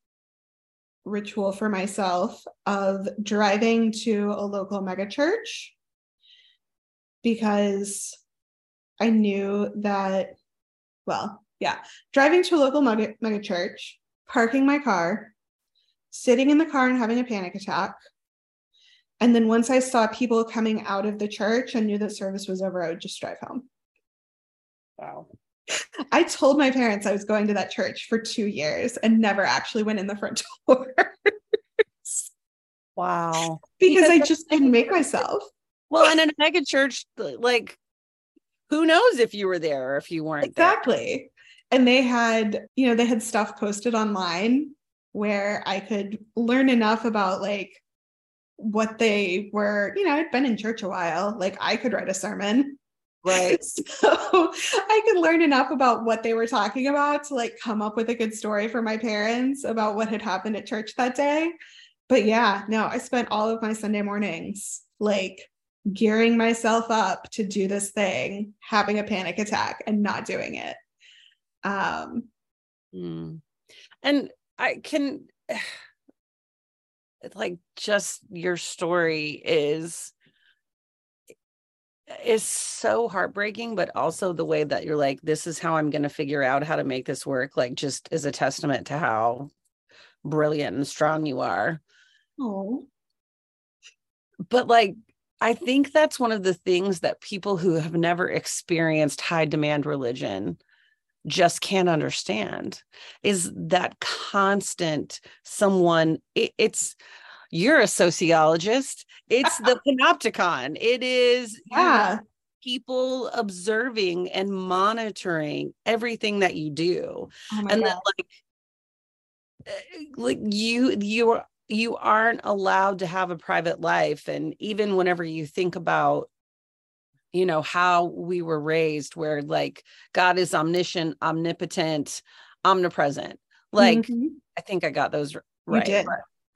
Speaker 2: ritual for myself of driving to a local megachurch because I knew that, well, yeah, driving to a local mega, mega church, parking my car, sitting in the car and having a panic attack. And then once I saw people coming out of the church and knew that service was over, I would just drive home.
Speaker 1: Wow.
Speaker 2: I told my parents I was going to that church for two years and never actually went in the front door.
Speaker 1: wow.
Speaker 2: Because, because I just couldn't make myself.
Speaker 1: Well, and in a mega church, like who knows if you were there or if you weren't
Speaker 2: exactly. There. And they had, you know, they had stuff posted online where I could learn enough about like what they were, you know, I'd been in church a while. Like I could write a sermon.
Speaker 1: Right.
Speaker 2: So I could learn enough about what they were talking about to like come up with a good story for my parents about what had happened at church that day. But yeah, no, I spent all of my Sunday mornings like gearing myself up to do this thing, having a panic attack and not doing it. Um
Speaker 1: mm. and I can like just your story is is so heartbreaking but also the way that you're like this is how i'm going to figure out how to make this work like just is a testament to how brilliant and strong you are.
Speaker 2: Oh,
Speaker 1: but like i think that's one of the things that people who have never experienced high demand religion just can't understand is that constant someone it, it's you're a sociologist it's the panopticon it is
Speaker 2: yeah.
Speaker 1: people observing and monitoring everything that you do
Speaker 2: Oh
Speaker 1: and then
Speaker 2: God.
Speaker 1: like eh, like you you are you aren't allowed to have a private life and even whenever you think about you know how we were raised where like god is omniscient omnipotent omnipresent like
Speaker 2: Mhm.
Speaker 1: i think i got those
Speaker 2: You
Speaker 1: right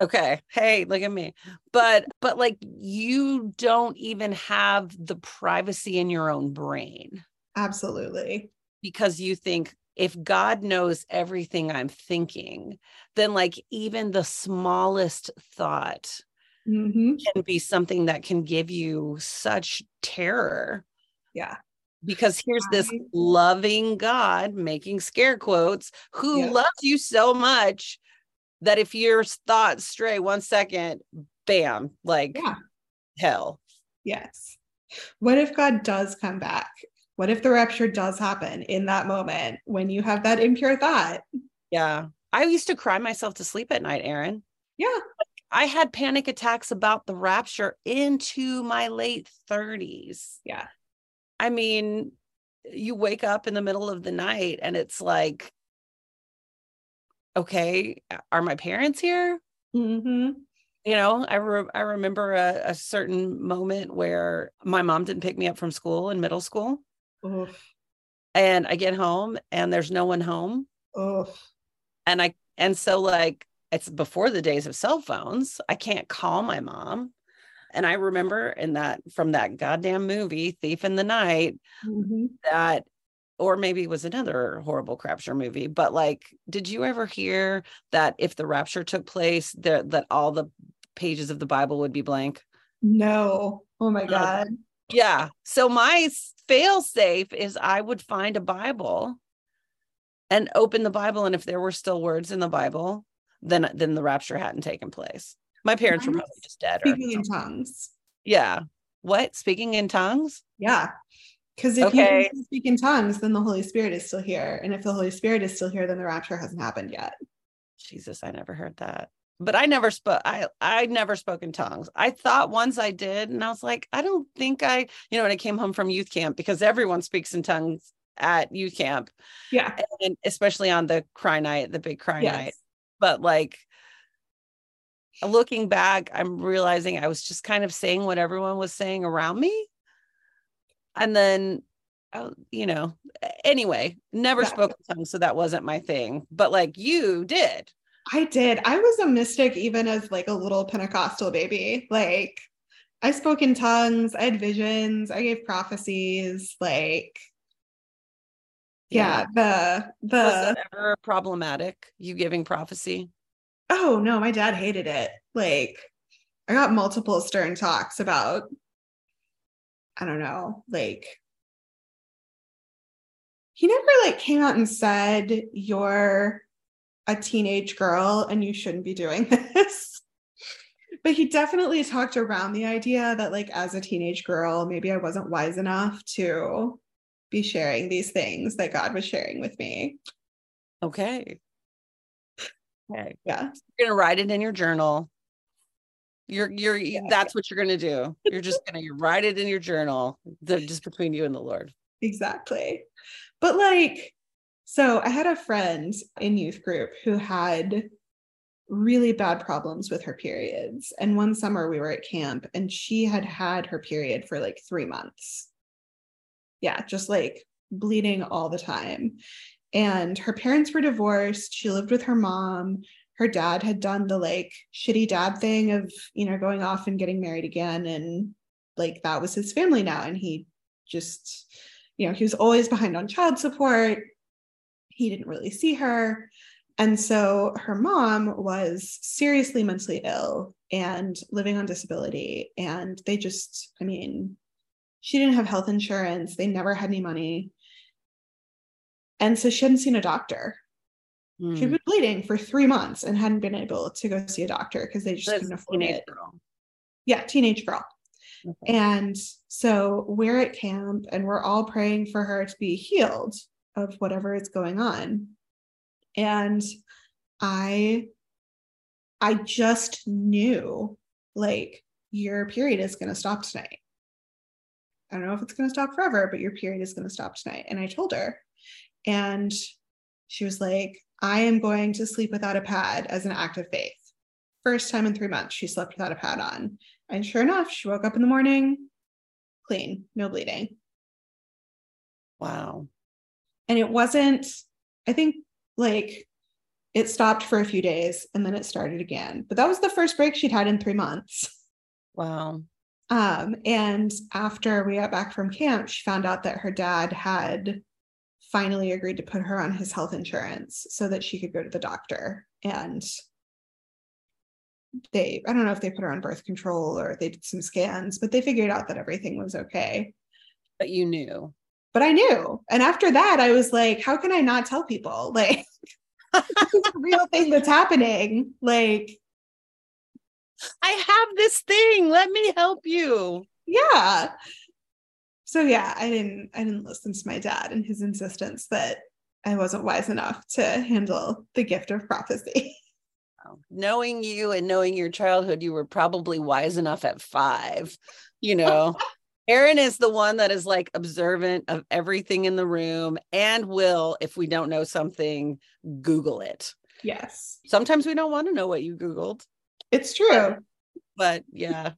Speaker 1: okay hey look at me but but like you don't even have the privacy in your own brain
Speaker 2: Absolutely.
Speaker 1: because you think if God knows everything I'm thinking, then like even the smallest thought
Speaker 2: hmm
Speaker 1: can be something that can give you such terror.
Speaker 2: Yeah.
Speaker 1: Because here's this loving God making scare quotes who
Speaker 2: Yeah.
Speaker 1: loves you so much that if your thoughts stray one second, bam, like
Speaker 2: Yeah.
Speaker 1: hell.
Speaker 2: Yes. What if God does come back? What if the rapture does happen in that moment when you have that impure thought?
Speaker 1: Yeah. I used to cry myself to sleep at night, Erin.
Speaker 2: Yeah.
Speaker 1: I had panic attacks about the rapture into my late 30s.
Speaker 2: Yeah.
Speaker 1: I mean, you wake up in the middle of the night and it's like, okay, are my parents here?
Speaker 2: hmm
Speaker 1: You know, I re- I remember a, a certain moment where my mom didn't pick me up from school in middle school,
Speaker 2: Oof.
Speaker 1: and I get home and there's no one home,
Speaker 2: Oof.
Speaker 1: and I and so like it's before the days of cell phones. I can't call my mom. And I remember in that from that goddamn movie, Thief in the Night,
Speaker 2: Mhm.
Speaker 1: that or maybe it was another horrible crapture movie but like did you ever hear that if the rapture took place that that all the pages of the bible would be blank?
Speaker 2: No. Oh my God.
Speaker 1: yeah. So my fail safe is i would find a bible and open the bible and if there were still words in the bible then then the rapture hadn't taken place. My parents were probably just dead or
Speaker 2: Speaking in tongues.
Speaker 1: yeah. What? Speaking in tongues?
Speaker 2: Yeah. Because if
Speaker 1: Okay.
Speaker 2: you can speak in tongues, then the Holy Spirit is still here. And if the Holy Spirit is still here, then the rapture hasn't happened yet.
Speaker 1: Jesus, I never heard that. But I never spoke I I never spoke in tongues. I thought once I did and I was like, I don't think I, you know, when I came home from youth camp because everyone speaks in tongues at youth camp
Speaker 2: Yeah.
Speaker 1: and especially on the cry night, the big cry night. But like looking back, I'm realizing I was just kind of saying what everyone was saying around me. And then oh, you know, anyway, never
Speaker 2: Yeah.
Speaker 1: spoke in tongues, so that wasn't my thing. But like you did.
Speaker 2: I did. I was a mystic even as like a little Pentecostal baby. Like I spoke in tongues, I had visions, I gave prophecies, like yeah, the
Speaker 1: Was
Speaker 2: the
Speaker 1: that ever problematic? You giving prophecy?
Speaker 2: oh no, my dad hated it. Like I got multiple stern talks about I don't know, like he never like came out and said you're a teenage girl and you shouldn't be doing this. But he definitely talked around the idea that like as a teenage girl, maybe I wasn't wise enough to be sharing these things that God was sharing with me.
Speaker 1: Okay. Okay.
Speaker 2: Yeah.
Speaker 1: You're gonna write it in your journal. You're you're
Speaker 2: Yeah.
Speaker 1: that's what you're gonna do. You're just gonna you write it in your journal. The, just between you and the Lord.
Speaker 2: Exactly. But like, so I had a friend in youth group who had really bad problems with her periods. And one summer we were at camp and she had had her period for like three months. Yeah, just like bleeding all the time. And her parents were divorced. She lived with her mom. Her dad had done the like shitty dad thing of, you know, going off and getting married again. And like that was his family now. And he just, you know, he was always behind on child support. He didn't really see her. And so her mom was seriously mentally ill and living on disability. And they just, I mean, she didn't have health insurance. They never had any money. And so she hadn't seen a doctor. Mm. She'd been bleeding for three months and hadn't been able to go see a doctor because they just That's couldn't afford it. Girl. Yeah, teenage girl. Okay. And so we're at camp and we're all praying for her to be healed of whatever is going on. And I I just knew like your period is going to stop tonight. I don't know if it's going to stop forever, but your period is going to stop tonight. And I told her. And she was like, I am going to sleep without a pad as an act of faith. First time in three months, she slept without a pad on. And sure enough, she woke up in the morning clean, no bleeding.
Speaker 1: Wow.
Speaker 2: And it wasn't, I think, like it stopped for a few days and then it started again. But that was the first break she'd had in three months.
Speaker 1: Wow.
Speaker 2: Um, and after we got back from camp, she found out that her dad had finally agreed to put her on his health insurance so that she could go to the doctor. And they, I don't know if they put her on birth control or they did some scans, but they figured out that everything was okay.
Speaker 1: But you knew.
Speaker 2: But I knew. And after that, I was like, how can I not tell people? Like, this real thing that's happening. Like,
Speaker 1: I have this thing. Let me help you.
Speaker 2: Yeah. So yeah, I didn't I didn't listen to my dad and his insistence that I wasn't wise enough to handle the gift of prophecy.
Speaker 1: Oh, knowing you and knowing your childhood, you were probably wise enough at five, you know. Erin is the one that is like observant of everything in the room and will, if we don't know something, Google it.
Speaker 2: Yes.
Speaker 1: Sometimes we don't want to know what you Googled.
Speaker 2: It's true. But,
Speaker 1: but yeah.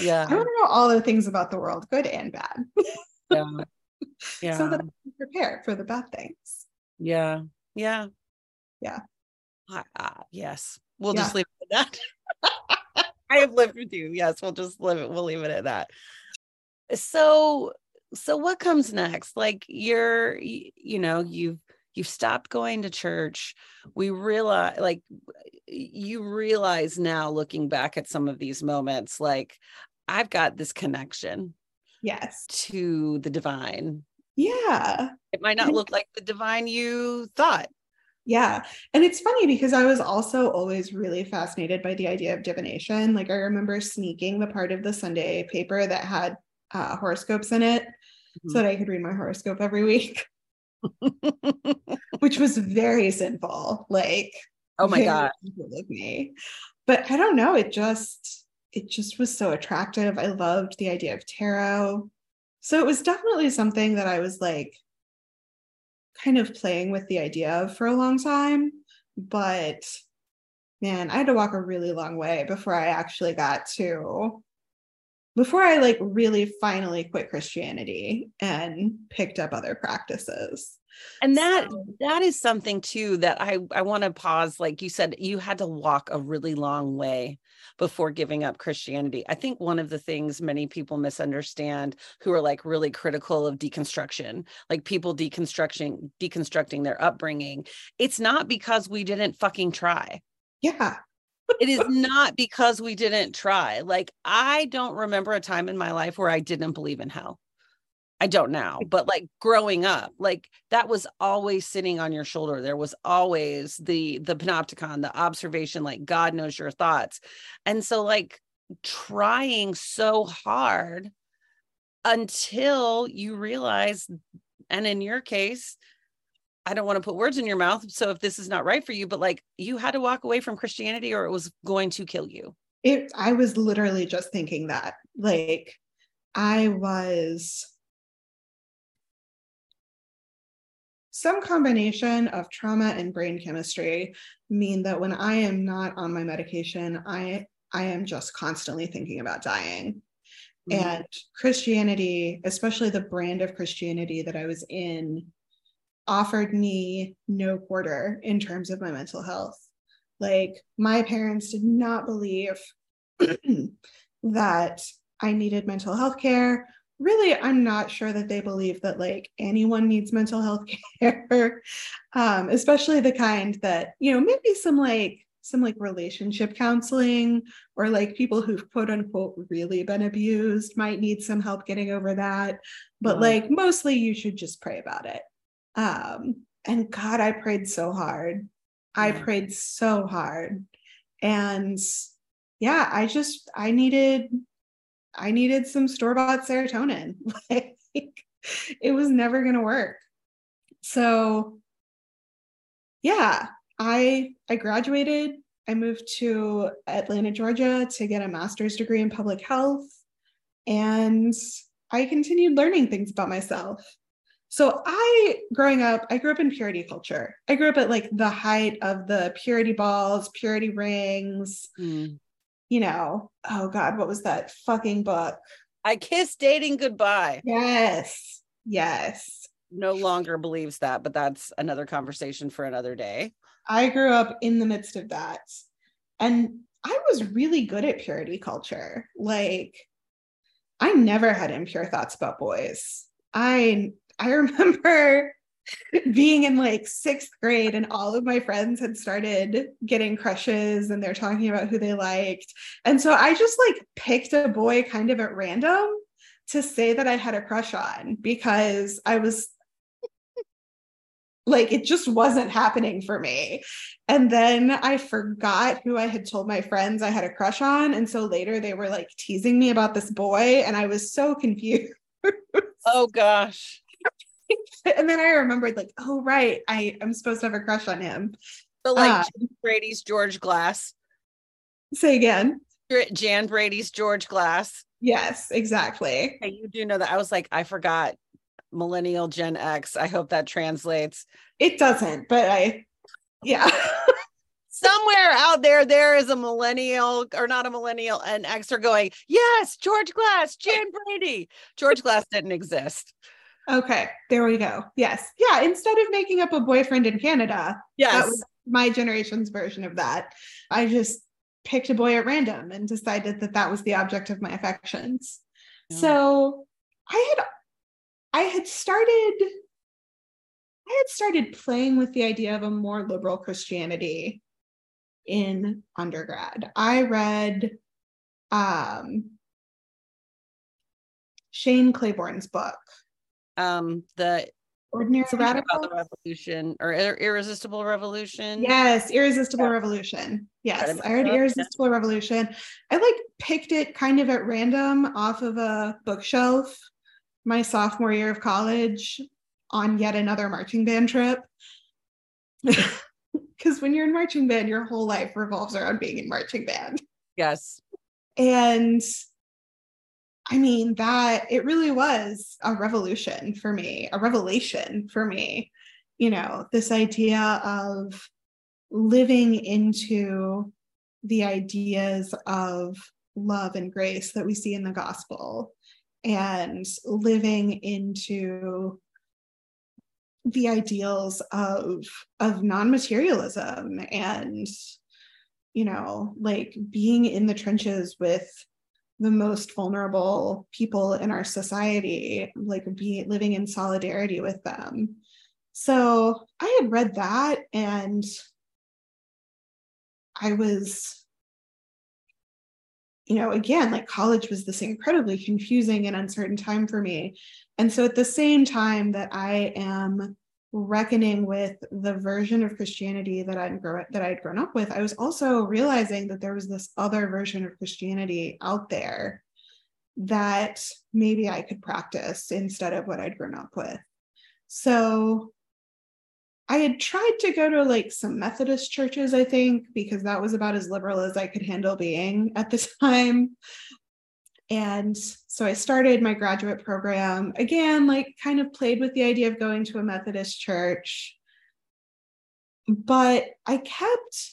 Speaker 1: Yeah.
Speaker 2: I want to know all the things about the world, good and bad.
Speaker 1: yeah. Yeah.
Speaker 2: So that I'm prepared for the bad things.
Speaker 1: Yeah. Yeah.
Speaker 2: Yeah.
Speaker 1: Uh, uh, yes. We'll yeah. just leave it at that. I have lived with you. Yes, we'll just live it. We'll leave it at that so so what comes next like you're you know you've you've stopped going to church we realize like you realize now looking back at some of these moments like i've got this connection
Speaker 2: yes
Speaker 1: to the divine
Speaker 2: yeah
Speaker 1: it might not look like the divine you thought
Speaker 2: yeah. And it's funny because I was also always really fascinated by the idea of divination. Like I remember sneaking the part of the Sunday paper that had uh, horoscopes in it mm-hmm. so that I could read my horoscope every week, which was very sinful. Like,
Speaker 1: oh my god,
Speaker 2: with me. But I don't know. It just it just was so attractive. I loved the idea of tarot. So it was definitely something that I was like kind of playing with the idea of for a long time. But man, I had to walk a really long way before I actually got to before I like really finally quit Christianity and picked up other practices.
Speaker 1: And that so, that is something too that I I want to pause like you said you had to walk a really long way before giving up Christianity. I think one of the things many people misunderstand who are like really critical of deconstruction, like people deconstructing deconstructing their upbringing, it's not because we didn't fucking try.
Speaker 2: Yeah
Speaker 1: it is not because we didn't try. Like, I don't remember a time in my life where I didn't believe in hell. I don't now, but like growing up, like that was always sitting on your shoulder. There was always the the panopticon, the observation, like God knows your thoughts. And so like trying so hard until you realize, and in your case, I don't want to put words in your mouth. So if this is not right for you, but like you had to walk away from Christianity or it was going to kill you.
Speaker 2: It I was literally just thinking that. Like I was some combination of trauma and brain chemistry mean that when I am not on my medication, I I am just constantly thinking about dying. Mm-hmm. And Christianity, especially the brand of Christianity that I was in, offered me no quarter in terms of my mental health. Like my parents did not believe that I needed mental health care. Really i'm not sure that they believe that like anyone needs mental health care um, especially the kind that you know maybe some like some like relationship counseling or like people who've quote unquote really been abused might need some help getting over that. But like mostly you should just pray about it um and god i prayed so hard i prayed so hard and yeah i just i needed I needed some store bought serotonin. like it was never going to work. So yeah, I I graduated. I moved to Atlanta, Georgia to get a master's degree in public health and I continued learning things about myself. So I growing up, I grew up in purity culture. I grew up at like the height of the purity balls, purity rings. Mm you know, oh God, what was that fucking book?
Speaker 1: I kissed dating goodbye.
Speaker 2: Yes. Yes.
Speaker 1: No longer believes that, but that's another conversation for another day.
Speaker 2: I grew up in the midst of that. And I was really good at purity culture. Like, I never had impure thoughts about boys. I I remember being in like sixth grade and all of my friends had started getting crushes and they're talking about who they liked. And so I just like picked a boy kind of at random to say that I had a crush on because I was like, it just wasn't happening for me. And then I forgot who I had told my friends I had a crush on. And so later they were like teasing me about this boy, and I was so confused.
Speaker 1: oh gosh.
Speaker 2: and then I remembered, like, oh right, I am supposed to have a crush on him.
Speaker 1: But like uh, Brady's George Glass.
Speaker 2: Say again.
Speaker 1: Jan Brady's George Glass.
Speaker 2: Yes, exactly.
Speaker 1: Hey, you do know that. I was like, I forgot millennial Gen X. I hope that translates.
Speaker 2: It doesn't, but I, yeah.
Speaker 1: Somewhere out there, there is a millennial or not a millennial, and X are going, yes, George Glass, Jan Brady. George Glass didn't exist.
Speaker 2: Okay, there we go. Yes. Yeah. Instead of making up a boyfriend in Canada,
Speaker 1: yes.
Speaker 2: that was my generation's version of that. I just picked a boy at random and decided that that was the object of my affections. Yeah. So I had I had started I had started playing with the idea of a more liberal Christianity in undergrad. I read um Shane Claiborne's book,
Speaker 1: um the
Speaker 2: ordinary radical
Speaker 1: the revolution or irresistible revolution?
Speaker 2: Yes irresistible yeah. revolution. Yes i read irresistible yeah. revolution. I like picked it kind of at random off of a bookshelf my sophomore year of college on yet another marching band trip. Because when you're in marching band your whole life revolves around being in marching band.
Speaker 1: Yes.
Speaker 2: And I mean, that it really was a revolution for me, a revelation for me. You know, this idea of living into the ideas of love and grace that we see in the gospel and living into the ideals of of non-materialism and you know like being in the trenches with the most vulnerable people in our society, like be living in solidarity with them. So I had read that and I was, you know, again, like college was this incredibly confusing and uncertain time for me. And so at the same time that I am reckoning with the version of Christianity that I'd grow that I'd grown up with, I was also realizing that there was this other version of Christianity out there that maybe I could practice instead of what I'd grown up with. So I had tried to go to like some Methodist churches, I think, because that was about as liberal as I could handle being at the time. And so I started my graduate program again, like kind of played with the idea of going to a Methodist church. But I kept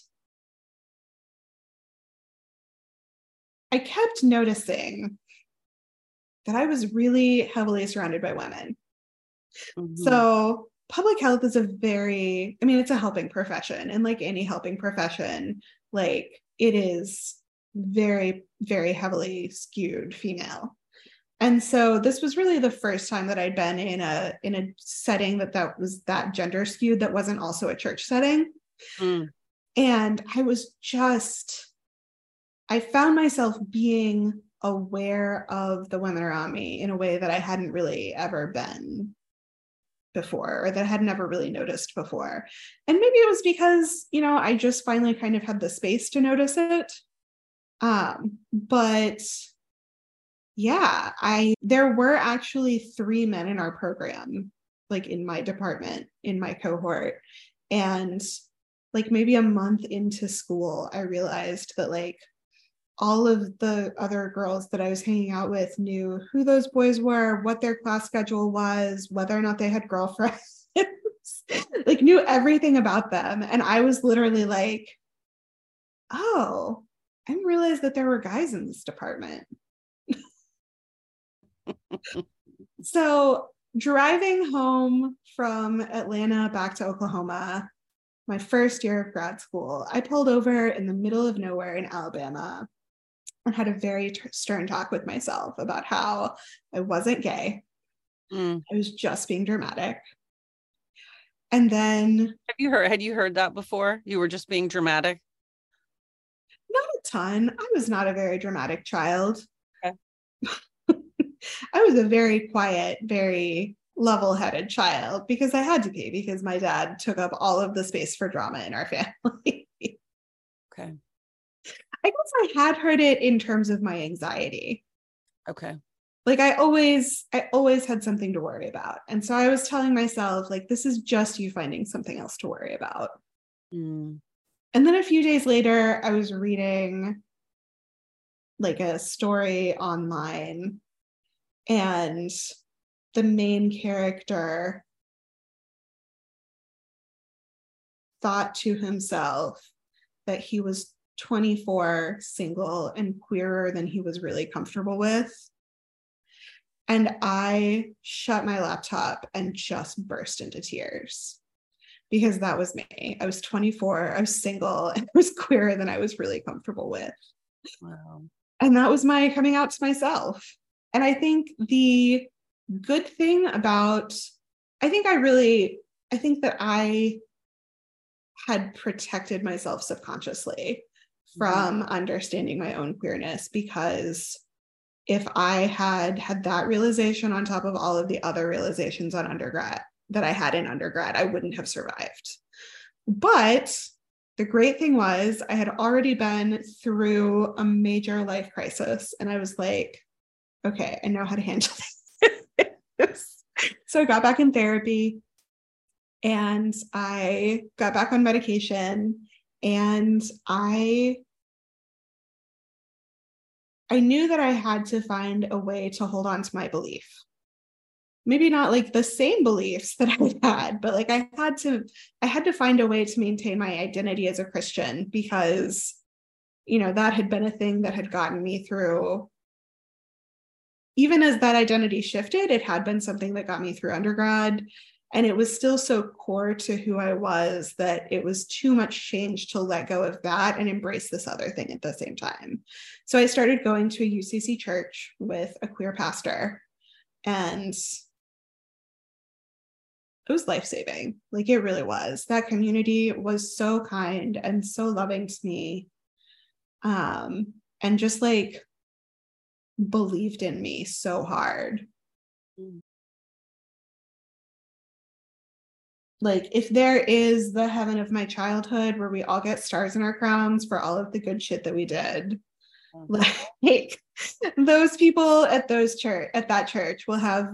Speaker 2: I kept noticing that I was really heavily surrounded by women. Mm-hmm. So public health is a very, I mean, it's a helping profession. And like any helping profession, like it is very, very heavily skewed female. And so this was really the first time that I'd been in a in a setting that that was that gender skewed that wasn't also a church setting. Mm. And I was just I found myself being aware of the women around me in a way that I hadn't really ever been before or that I had never really noticed before. And maybe it was because, you know, I just finally kind of had the space to notice it. Um, but yeah, I there were actually three men in our program, like in my department, in my cohort. And like maybe a month into school, I realized that like all of the other girls that I was hanging out with knew who those boys were, what their class schedule was, whether or not they had girlfriends, like knew everything about them. And I was literally like, oh, I didn't realize that there were guys in this department. So driving home from Atlanta back to Oklahoma, my first year of grad school, I pulled over in the middle of nowhere in Alabama and had a very t- stern talk with myself about how I wasn't gay. Mm. I was just being dramatic. And then
Speaker 1: have you heard had you heard that before? You were just being dramatic?
Speaker 2: Not a ton. I was not a very dramatic child. Okay. I was a very quiet, very level-headed child because I had to be because my dad took up all of the space for drama in our family.
Speaker 1: okay.
Speaker 2: I guess I had heard it in terms of my anxiety.
Speaker 1: Okay.
Speaker 2: Like I always, I always had something to worry about. And so I was telling myself, like, this is just you finding something else to worry about. Mm. And then a few days later, I was reading like a story online, and the main character thought to himself that he was 24, single, and queerer than he was really comfortable with. And I shut my laptop and just burst into tears because that was me. I was 24, I was single, and I was queerer than I was really comfortable with. Wow. And that was my coming out to myself. And I think the good thing about, I think I really, I think that I had protected myself subconsciously from mm-hmm. understanding my own queerness because if I had had that realization on top of all of the other realizations on undergrad that I had in undergrad, I wouldn't have survived. But the great thing was, I had already been through a major life crisis, and I was like, okay, I know how to handle this. so I got back in therapy and I got back on medication and I I knew that I had to find a way to hold on to my belief. Maybe not like the same beliefs that I had, but like I had to I had to find a way to maintain my identity as a Christian because you know that had been a thing that had gotten me through even as that identity shifted, it had been something that got me through undergrad. And it was still so core to who I was that it was too much change to let go of that and embrace this other thing at the same time. So I started going to a UCC church with a queer pastor. And it was life saving. Like it really was. That community was so kind and so loving to me. Um, and just like believed in me so hard. Mm. like if there is the heaven of my childhood where we all get stars in our crowns for all of the good shit that we did like those people at those church at that church will have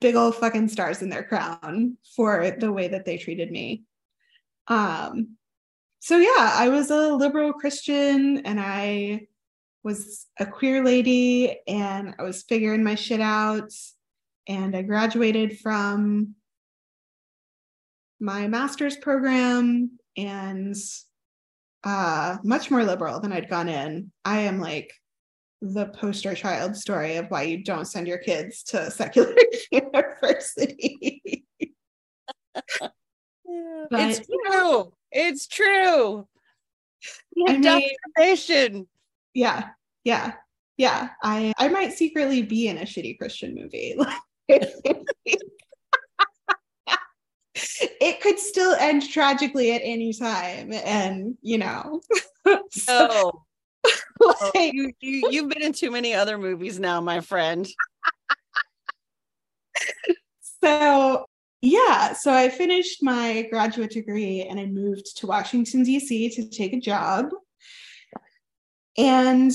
Speaker 2: big old fucking stars in their crown for the way that they treated me um so yeah i was a liberal christian and i was a queer lady and i was figuring my shit out and i graduated from my master's program and uh, much more liberal than I'd gone in. I am like the poster child story of why you don't send your kids to secular university.
Speaker 1: but, it's true. It's true. I mean.
Speaker 2: Yeah. Yeah. Yeah, I I might secretly be in a shitty Christian movie. it could still end tragically at any time and you know.
Speaker 1: So, oh, oh you, you you've been in too many other movies now my friend.
Speaker 2: So yeah. So i finished my graduate degree and i moved to washington d.c to take a job. And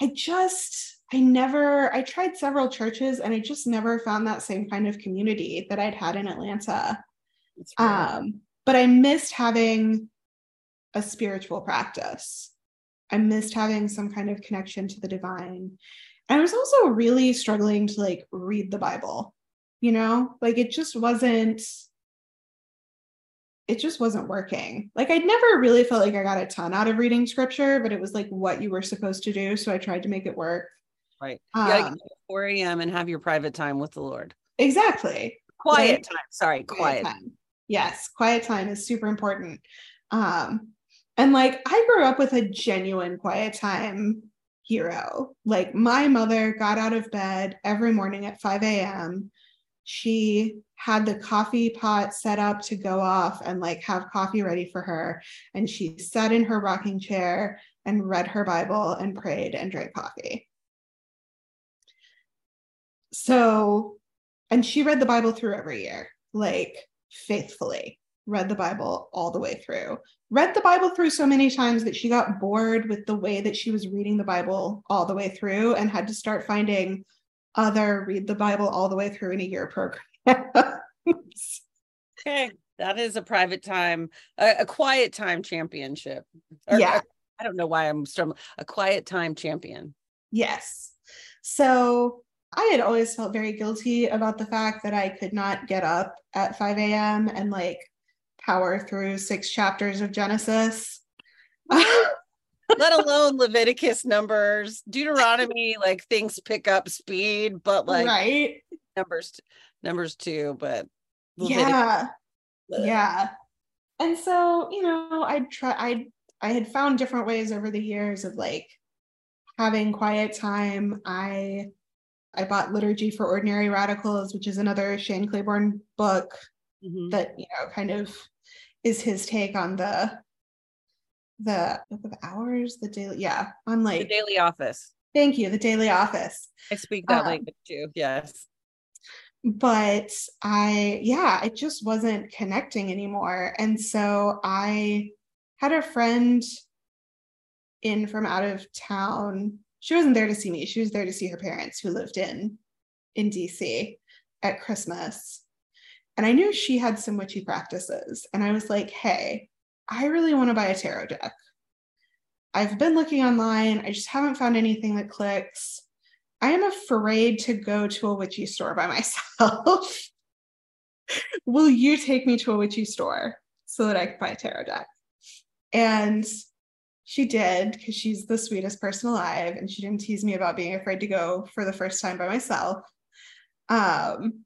Speaker 2: i just I never, I tried several churches and I just never found that same kind of community that I'd had in Atlanta. Um, but I missed having a spiritual practice. I missed having some kind of connection to the divine. And I was also really struggling to like read the Bible, you know, like it just wasn't, it just wasn't working. Like I'd never really felt like I got a ton out of reading scripture, but it was like what you were supposed to do. So I tried to make it work.
Speaker 1: Right. Um, yeah, 4 a.m. and have your private time with the Lord.
Speaker 2: Exactly.
Speaker 1: Quiet time. Sorry, quiet. quiet. time.
Speaker 2: Yes, quiet time is super important. Um, and like I grew up with a genuine quiet time hero. Like my mother got out of bed every morning at 5 a.m. She had the coffee pot set up to go off and like have coffee ready for her. And she sat in her rocking chair and read her Bible and prayed and drank coffee. So, and she read the Bible through every year, like faithfully, read the Bible all the way through. Read the Bible through so many times that she got bored with the way that she was reading the Bible all the way through and had to start finding other read the Bible all the way through in a year program.
Speaker 1: okay, that is a private time, a, a quiet time championship.
Speaker 2: Or, yeah.
Speaker 1: Uh, I don't know why I'm struggling. A quiet time champion.
Speaker 2: Yes. So I had always felt very guilty about the fact that I could not get up at 5 a.m. and like power through six chapters of Genesis.
Speaker 1: Let alone Leviticus numbers, Deuteronomy, like things pick up speed, but like
Speaker 2: right
Speaker 1: numbers, numbers too, but
Speaker 2: Leviticus, yeah, yeah. And so you know, I try, I I had found different ways over the years of like having quiet time. I I bought Liturgy for Ordinary Radicals, which is another Shane Claiborne book mm-hmm. that you know kind of is his take on the the book of hours, the daily yeah, on like
Speaker 1: the daily office.
Speaker 2: Thank you, the daily office.
Speaker 1: I speak that um, language too. Yes.
Speaker 2: But I yeah, I just wasn't connecting anymore. And so I had a friend in from out of town she wasn't there to see me. She was there to see her parents who lived in in DC at Christmas. And I knew she had some witchy practices. And I was like, hey, I really want to buy a tarot deck. I've been looking online. I just haven't found anything that clicks. I am afraid to go to a witchy store by myself. Will you take me to a witchy store so that I can buy a tarot deck? And she did because she's the sweetest person alive and she didn't tease me about being afraid to go for the first time by myself um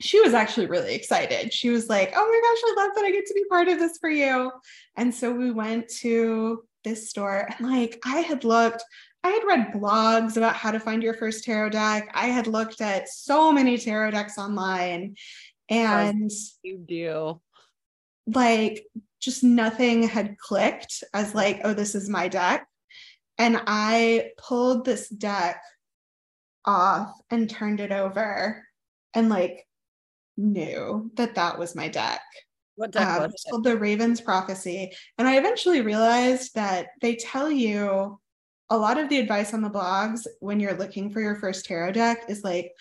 Speaker 2: she was actually really excited. She was like oh my gosh i love that i get to be part of this for you. And so we went to this store and like i had looked i had read blogs about how to find your first tarot deck. I had looked at so many tarot decks online and
Speaker 1: you do.
Speaker 2: like just nothing had clicked as like, oh, this is my deck. And I pulled this deck off and turned it over and like knew that that was my deck.
Speaker 1: What deck um, was
Speaker 2: it? called the Raven's Prophecy. And I eventually realized that they tell you a lot of the advice on the blogs when you're looking for your first tarot deck is like,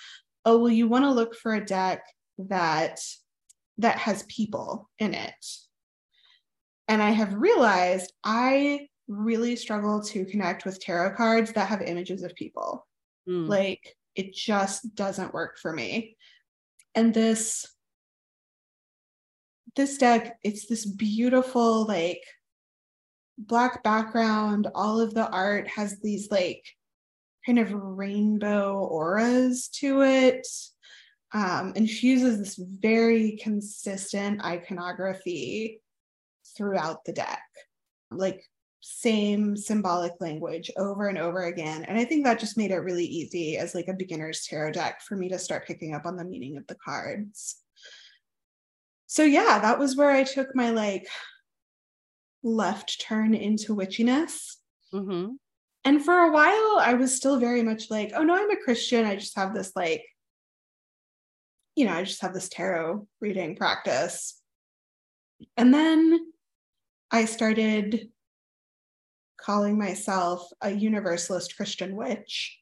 Speaker 2: oh, well, you want to look for a deck that that has people in it and I have realized I really struggle to connect with tarot cards that have images of people. Mm. Like it just doesn't work for me. And this this deck, it's this beautiful like black background. All of the art has these like kind of rainbow auras to it. Um, and she uses this very consistent iconography throughout the deck. Like same symbolic language over and over again. And I think that just made it really easy as like a beginner's tarot deck for me to start picking up on the meaning of the cards. So yeah, that was where I took my like left turn into witchiness. Mm-hmm. And for a while, I was still very much like, oh no, I'm a Christian. I just have this like, you know, I just have this tarot reading practice. And then I started calling myself a universalist Christian witch.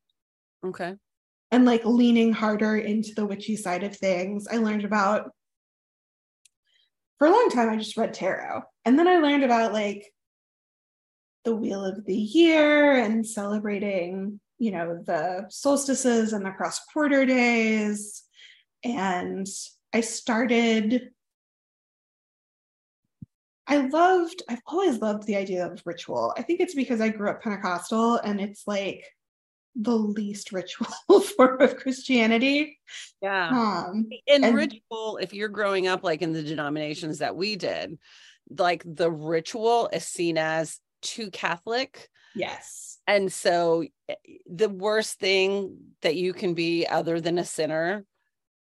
Speaker 1: Okay.
Speaker 2: And like leaning harder into the witchy side of things. I learned about, for a long time, I just read tarot. And then I learned about like the wheel of the year and celebrating, you know, the solstices and the cross quarter days. And I started I loved, I've always loved the idea of ritual. I think it's because I grew up Pentecostal and it's like the least ritual form of Christianity.
Speaker 1: Yeah. Um, and, and ritual, if you're growing up like in the denominations that we did, like the ritual is seen as too Catholic.
Speaker 2: Yes.
Speaker 1: And so eh, the worst thing that you can be other than a sinner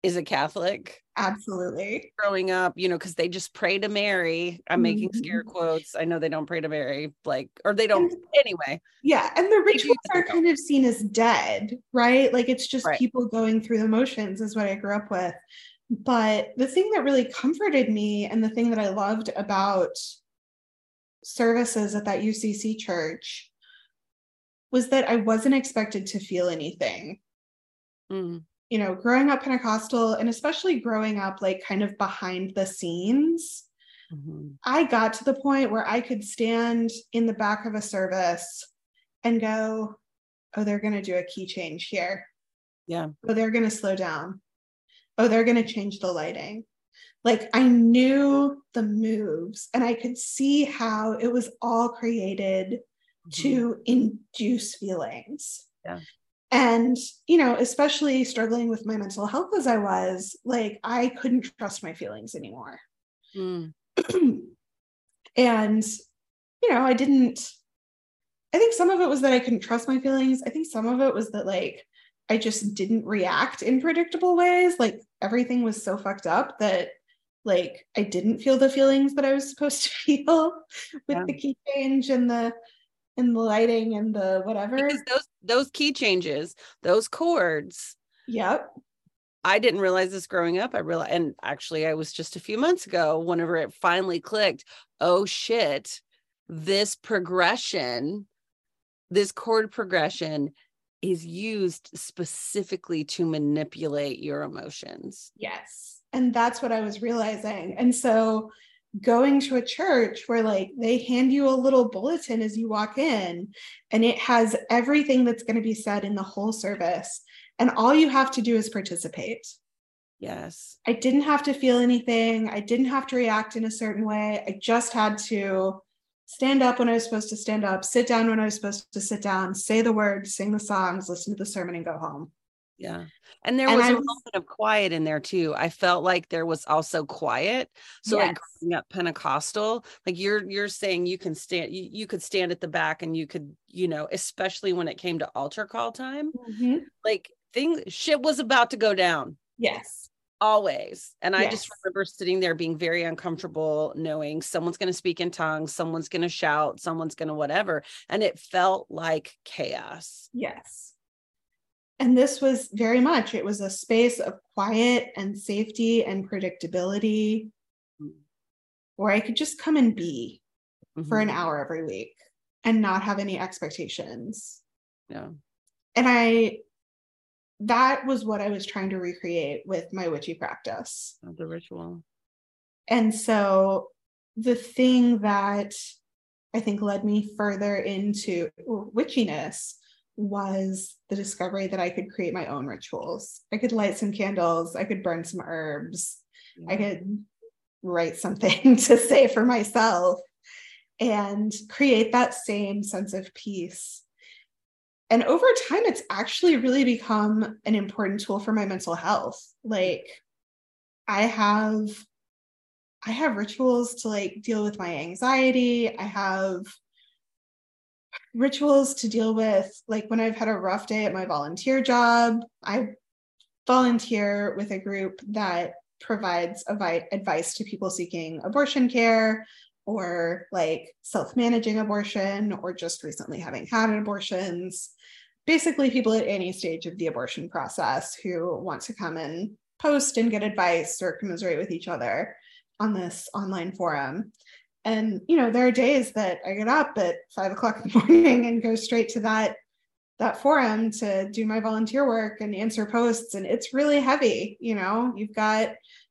Speaker 1: is a Catholic.
Speaker 2: Absolutely.
Speaker 1: Growing up, you know, because they just pray to Mary. I'm mm-hmm. making scare quotes. I know they don't pray to Mary, like, or they don't and, anyway.
Speaker 2: Yeah. And the rituals are kind of seen as dead, right? Like it's just right. people going through the motions, is what I grew up with. But the thing that really comforted me and the thing that I loved about services at that UCC church was that I wasn't expected to feel anything. Mm you know, growing up Pentecostal and especially growing up like kind of behind the scenes, mm-hmm. I got to the point where I could stand in the back of a service and go, oh, they're going to do a key change here.
Speaker 1: Yeah.
Speaker 2: Oh, they're going to slow down. Oh, they're going to change the lighting. Like I knew the moves and I could see how it was all created mm-hmm. to induce feelings.
Speaker 1: Yeah
Speaker 2: and you know especially struggling with my mental health as i was like i couldn't trust my feelings anymore mm. and you know i didn't i think some of it was that i couldn't trust my feelings i think some of it was that like i just didn't react in predictable ways like everything was so fucked up that like i didn't feel the feelings that i was supposed to feel with yeah. the key change and the and the lighting and the whatever.
Speaker 1: Because those those key changes, those chords.
Speaker 2: Yep.
Speaker 1: I didn't realize this growing up. I realized, and actually, I was just a few months ago, whenever it finally clicked. Oh shit! This progression, this chord progression, is used specifically to manipulate your emotions.
Speaker 2: Yes, and that's what I was realizing. And so, going to a church where like they hand you a little bulletin as you walk in and it has everything that's going to be said in the whole service and all you have to do is participate.
Speaker 1: Yes.
Speaker 2: I didn't have to feel anything. I didn't have to react in a certain way. I just had to stand up when i was supposed to stand up sit down when i was supposed to sit down say the words sing the songs listen to the sermon and go home
Speaker 1: yeah. And there and was I a moment of quiet in there too. I felt like there was also quiet. So yes. like growing up Pentecostal, like you're you're saying you can stand you, you could stand at the back and you could, you know, especially when it came to altar call time, mm-hmm. like things shit was about to go down.
Speaker 2: Yes.
Speaker 1: Always. And yes. I just remember sitting there being very uncomfortable, knowing someone's going to speak in tongues, someone's going to shout, someone's going to whatever. And it felt like chaos.
Speaker 2: Yes and this was very much it was a space of quiet and safety and predictability where i could just come and be mm-hmm. for an mm-hmm. hour every week and not have any expectations
Speaker 1: yeah
Speaker 2: and i that was what i was trying to recreate with my witchy practice
Speaker 1: the ritual
Speaker 2: and so the thing that i think led me further into witchiness was the discovery that I could create my own rituals. I could light some candles, I could burn some herbs, yeah. I could write something to say for myself and create that same sense of peace. And over time, it's actually really become an important tool for my mental health. Like, I have I have rituals to like deal with my anxiety. I have rituals to deal with like when I've had a rough day at my volunteer job. I volunteer with a group that provides advice to people seeking abortion care or like self managing abortion or just recently having had abortions. Basically, people at any stage of the abortion process who want to come and post and get advice or commiserate with each other on this online forum. And, you know, there are days that I get up at five o'clock in the morning and go straight to that that forum to do my volunteer work and answer posts. And it's really heavy you know you've got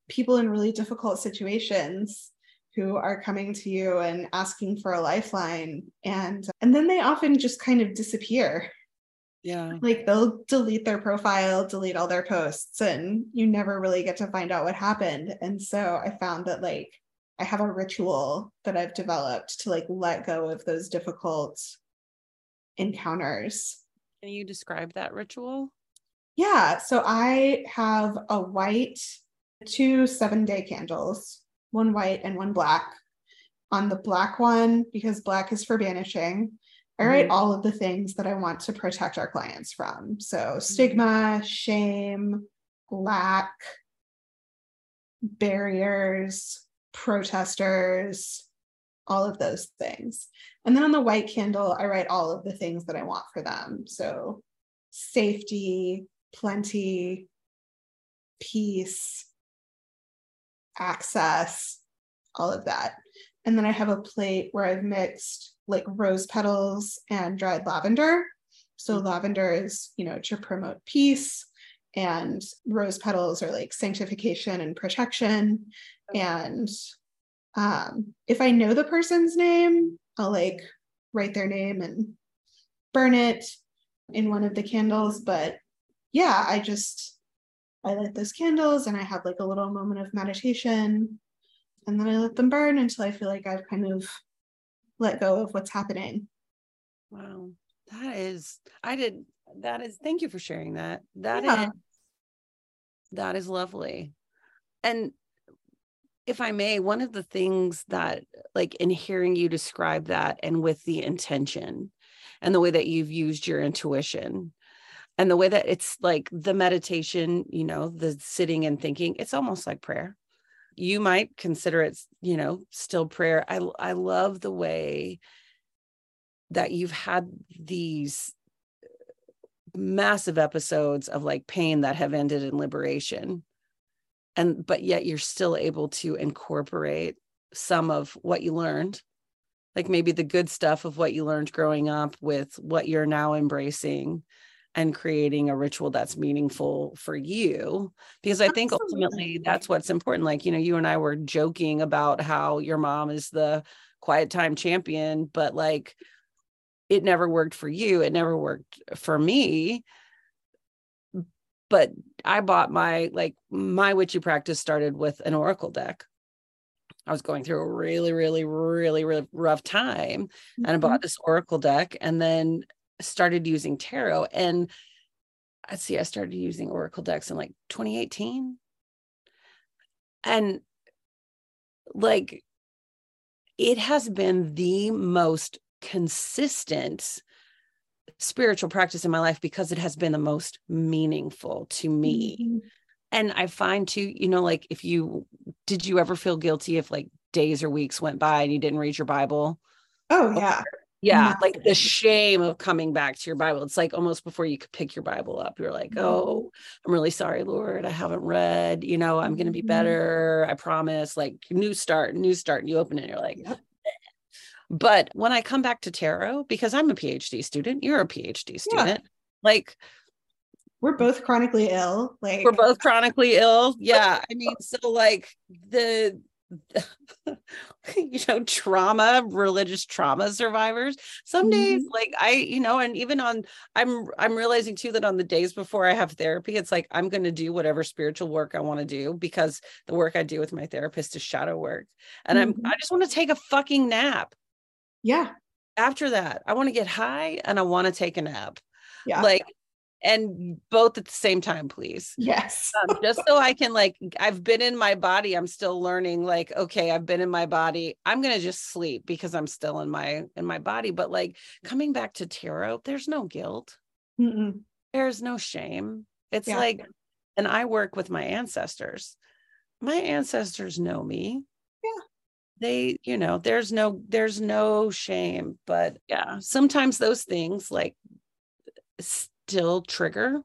Speaker 2: people in really difficult situations who are coming to you and asking for a lifeline. And and then they often just kind of disappear.
Speaker 1: Yeah.
Speaker 2: Like they'll delete their profile delete all their posts and you never really get to find out what happened. And so i found that like i have a ritual that i've developed to like let go of those difficult encounters
Speaker 1: can you describe that ritual
Speaker 2: yeah so i have a white two seven day candles one white and one black on the black one because black is for banishing I write mm-hmm. all of the things that I want to protect our clients from. So, mm-hmm. stigma, shame, lack, barriers, protesters, all of those things. And then on the white candle, I write all of the things that I want for them. So, safety, plenty, peace, access, all of that. And then I have a plate where I've mixed like rose petals and dried lavender. So mm-hmm. lavender is, you know, to promote peace, and rose petals are like sanctification and protection. And um, if I know the person's name, I'll like write their name and burn it in one of the candles. But yeah, I just I light those candles and I have like a little moment of meditation and then I let them burn until I feel like I've kind of let go of what's happening.
Speaker 1: Wow. That is, I did, that is, thank you for sharing that. That yeah. is, that is lovely. And if I may, one of the things that, like, in hearing you describe that and with the intention and the way that you've used your intuition and the way that it's like the meditation, you know, the sitting and thinking, it's almost like prayer you might consider it you know still prayer i i love the way that you've had these massive episodes of like pain that have ended in liberation. And but yet you're still able to incorporate some of what you learned like maybe the good stuff of what you learned growing up with what you're now embracing and creating a ritual that's meaningful for you. Because i think ultimately that's what's important. Like you know you and i were joking about how your mom is the quiet time champion but like it never worked for you it never worked for me but i bought my like my witchy practice started with an oracle deck I was going through a really, really, really, really rough time. Mm-hmm. And I bought mm-hmm. this Oracle deck. And then started using tarot and let's see, I started using Oracle decks in like 2018. And like it has been the most consistent spiritual practice in my life because it has been the most meaningful to me. Mm-hmm. And I find too, you know, like if you did you ever feel guilty if like days or weeks went by and you didn't read your Bible?
Speaker 2: Oh, yeah
Speaker 1: yeah like the shame of coming back to your bible it's like almost before you could pick your bible up you're like mm-hmm. oh i'm really sorry lord i haven't read you know i'm going to be mm-hmm. better i promise like new start new start and you open it and you're like yep. But when i come back to tarot because i'm a phd student you're a phd student yeah. like
Speaker 2: we're both chronically ill like
Speaker 1: we're both chronically ill yeah i mean so like the you know trauma religious trauma survivors some days mm-hmm. like i you know and even on i'm i'm realizing too that on the days before i have therapy it's like i'm going to do whatever spiritual work i want to do because the work i do with my therapist is shadow work and mm-hmm. i'm i just want to take a fucking nap
Speaker 2: yeah
Speaker 1: after that i want to get high and i want to take a nap
Speaker 2: yeah
Speaker 1: like and both at the same time, please.
Speaker 2: Yes.
Speaker 1: um, just so I can like, I've been in my body. I'm still learning. Like, okay, I've been in my body. I'm gonna just sleep because I'm still in my in my body. But like coming back to tarot, there's no guilt.
Speaker 2: Mm-mm.
Speaker 1: There's no shame. It's
Speaker 2: Yeah.
Speaker 1: like, and I work with my ancestors. My ancestors know me. They, you know, there's no, there's no shame. But yeah, sometimes those things like still trigger,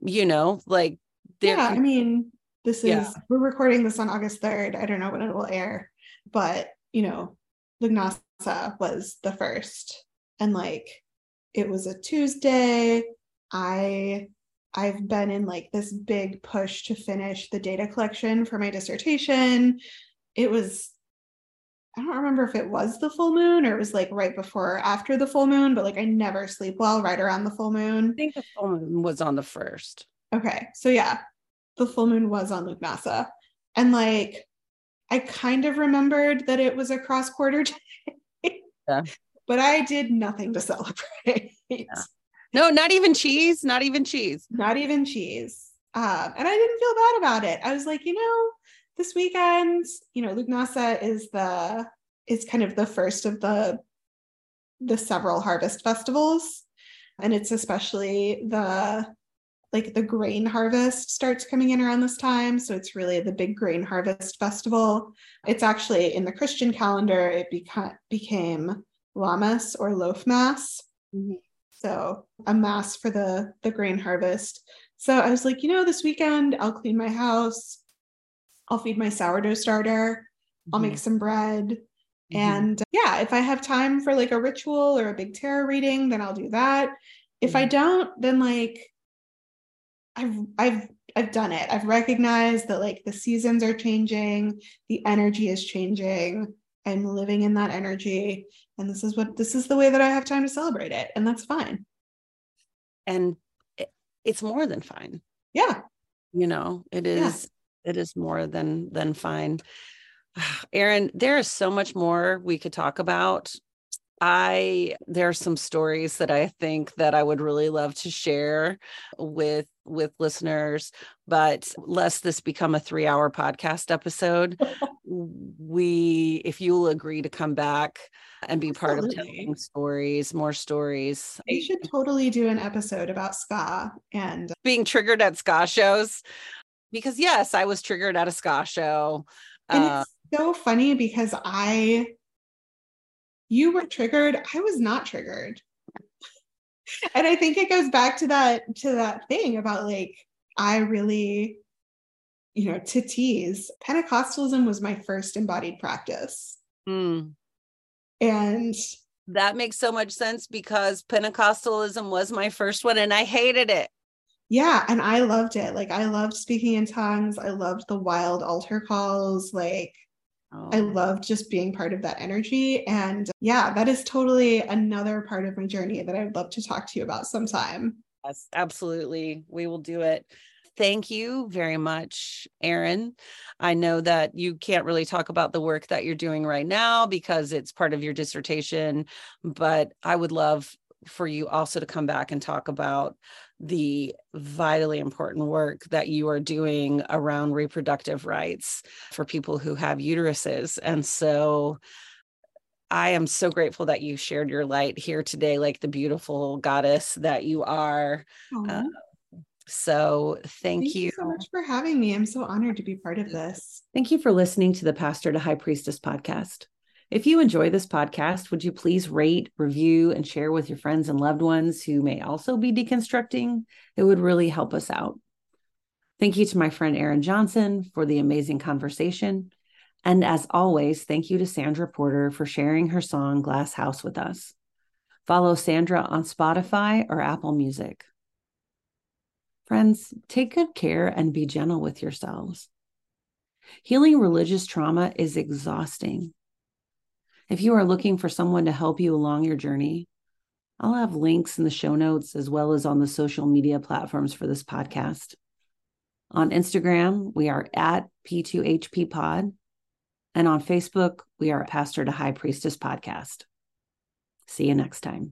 Speaker 1: you know, like
Speaker 2: Yeah, I mean, this is
Speaker 1: Yeah.
Speaker 2: we're recording this on August 3rd. I don't know when it will air, but you know, Lughnasa was the first. And like it was a Tuesday. I I've been in like this big push to finish the data collection for my dissertation. It was I don't remember if it was the full moon or it was like right before or after the full moon, but like I never sleep well right around the full moon.
Speaker 1: I think the full moon was on the first.
Speaker 2: Okay, so yeah, the full moon was on Lughnasa. And like I kind of remembered that it was a cross quarter day.
Speaker 1: Yeah.
Speaker 2: But I did nothing to celebrate.
Speaker 1: No, not even cheese, not even cheese.
Speaker 2: Not even cheese. Um, and I didn't feel bad about it. I was like, you know, this weekend, you know, Lughnasa is the is kind of the first of the the several harvest festivals. And it's especially the like the grain harvest starts coming in around this time. So it's really the big grain harvest festival. It's actually in the Christian calendar, it beca- became Lammas or loaf mass.
Speaker 1: Mhm.
Speaker 2: So a mass for the the grain harvest. So I was like, you know, this weekend I'll clean my house. I'll feed my sourdough starter. I'll make some bread.
Speaker 1: Mhm.
Speaker 2: And yeah, if I have time for like a ritual or a big tarot reading, then I'll do that. If I
Speaker 1: Mhm.
Speaker 2: don't, then like I've I've I've done it. I've recognized that like the seasons are changing, the energy is changing. I'm living in that energy. And this is what this is the way that I have time to celebrate it. And that's fine.
Speaker 1: and it's more than fine.
Speaker 2: Yeah.
Speaker 1: you know it is it is more than than fine. Erin there is so much more we could talk about. I there are some stories that i think that i would really love to share with with listeners but lest this become a three hour podcast episode we if you'll agree to come back and be part of telling stories more stories.
Speaker 2: We should totally do an episode about ska and
Speaker 1: being triggered at ska shows because yes i was triggered at a ska show
Speaker 2: and
Speaker 1: uh,
Speaker 2: it's so funny because I you were triggered, I was not triggered. and I think it goes back to that to that thing about like I really you know to tease Pentecostalism was my first embodied practice.
Speaker 1: mm,
Speaker 2: And
Speaker 1: that makes so much sense because pentecostalism was my first one and i hated it
Speaker 2: yeah, and I loved it. Like I loved speaking in tongues. I loved the wild altar calls. Like I
Speaker 1: Oh,
Speaker 2: loved just being part of that energy. And yeah, that is totally another part of my journey that I would love to talk to you about sometime.
Speaker 1: yes absolutely we will do it thank you very much erin i know that you can't really talk about the work that you're doing right now because it's part of your dissertation but i would love for you also to come back and talk about the vitally important work that you are doing around reproductive rights for people who have uteruses. And so I am so grateful that you shared your light here today, like the beautiful goddess that you are.
Speaker 2: Aw, uh,
Speaker 1: So thank,
Speaker 2: thank you so much for having me. I'm so honored to be part of this.
Speaker 1: Thank you for listening to the Pastor to High Priestess podcast. If you enjoy this podcast, would you please rate, review, and share with your friends and loved ones who may also be deconstructing? It would really help us out. Thank you to my friend Erin Johnson for the amazing conversation. And as always, thank you to Sandra Porter for sharing her song Glass House with us. Follow Sandra on Spotify or Apple Music. Friends, take good care and be gentle with yourselves. Healing religious trauma is exhausting. If you are looking for someone to help you along your journey, I'll have links in the show notes as well as on the social media platforms for this podcast. On Instagram, we are at P2HP Pod. And on Facebook, we are Pastor to High Priestess Podcast. See you next time.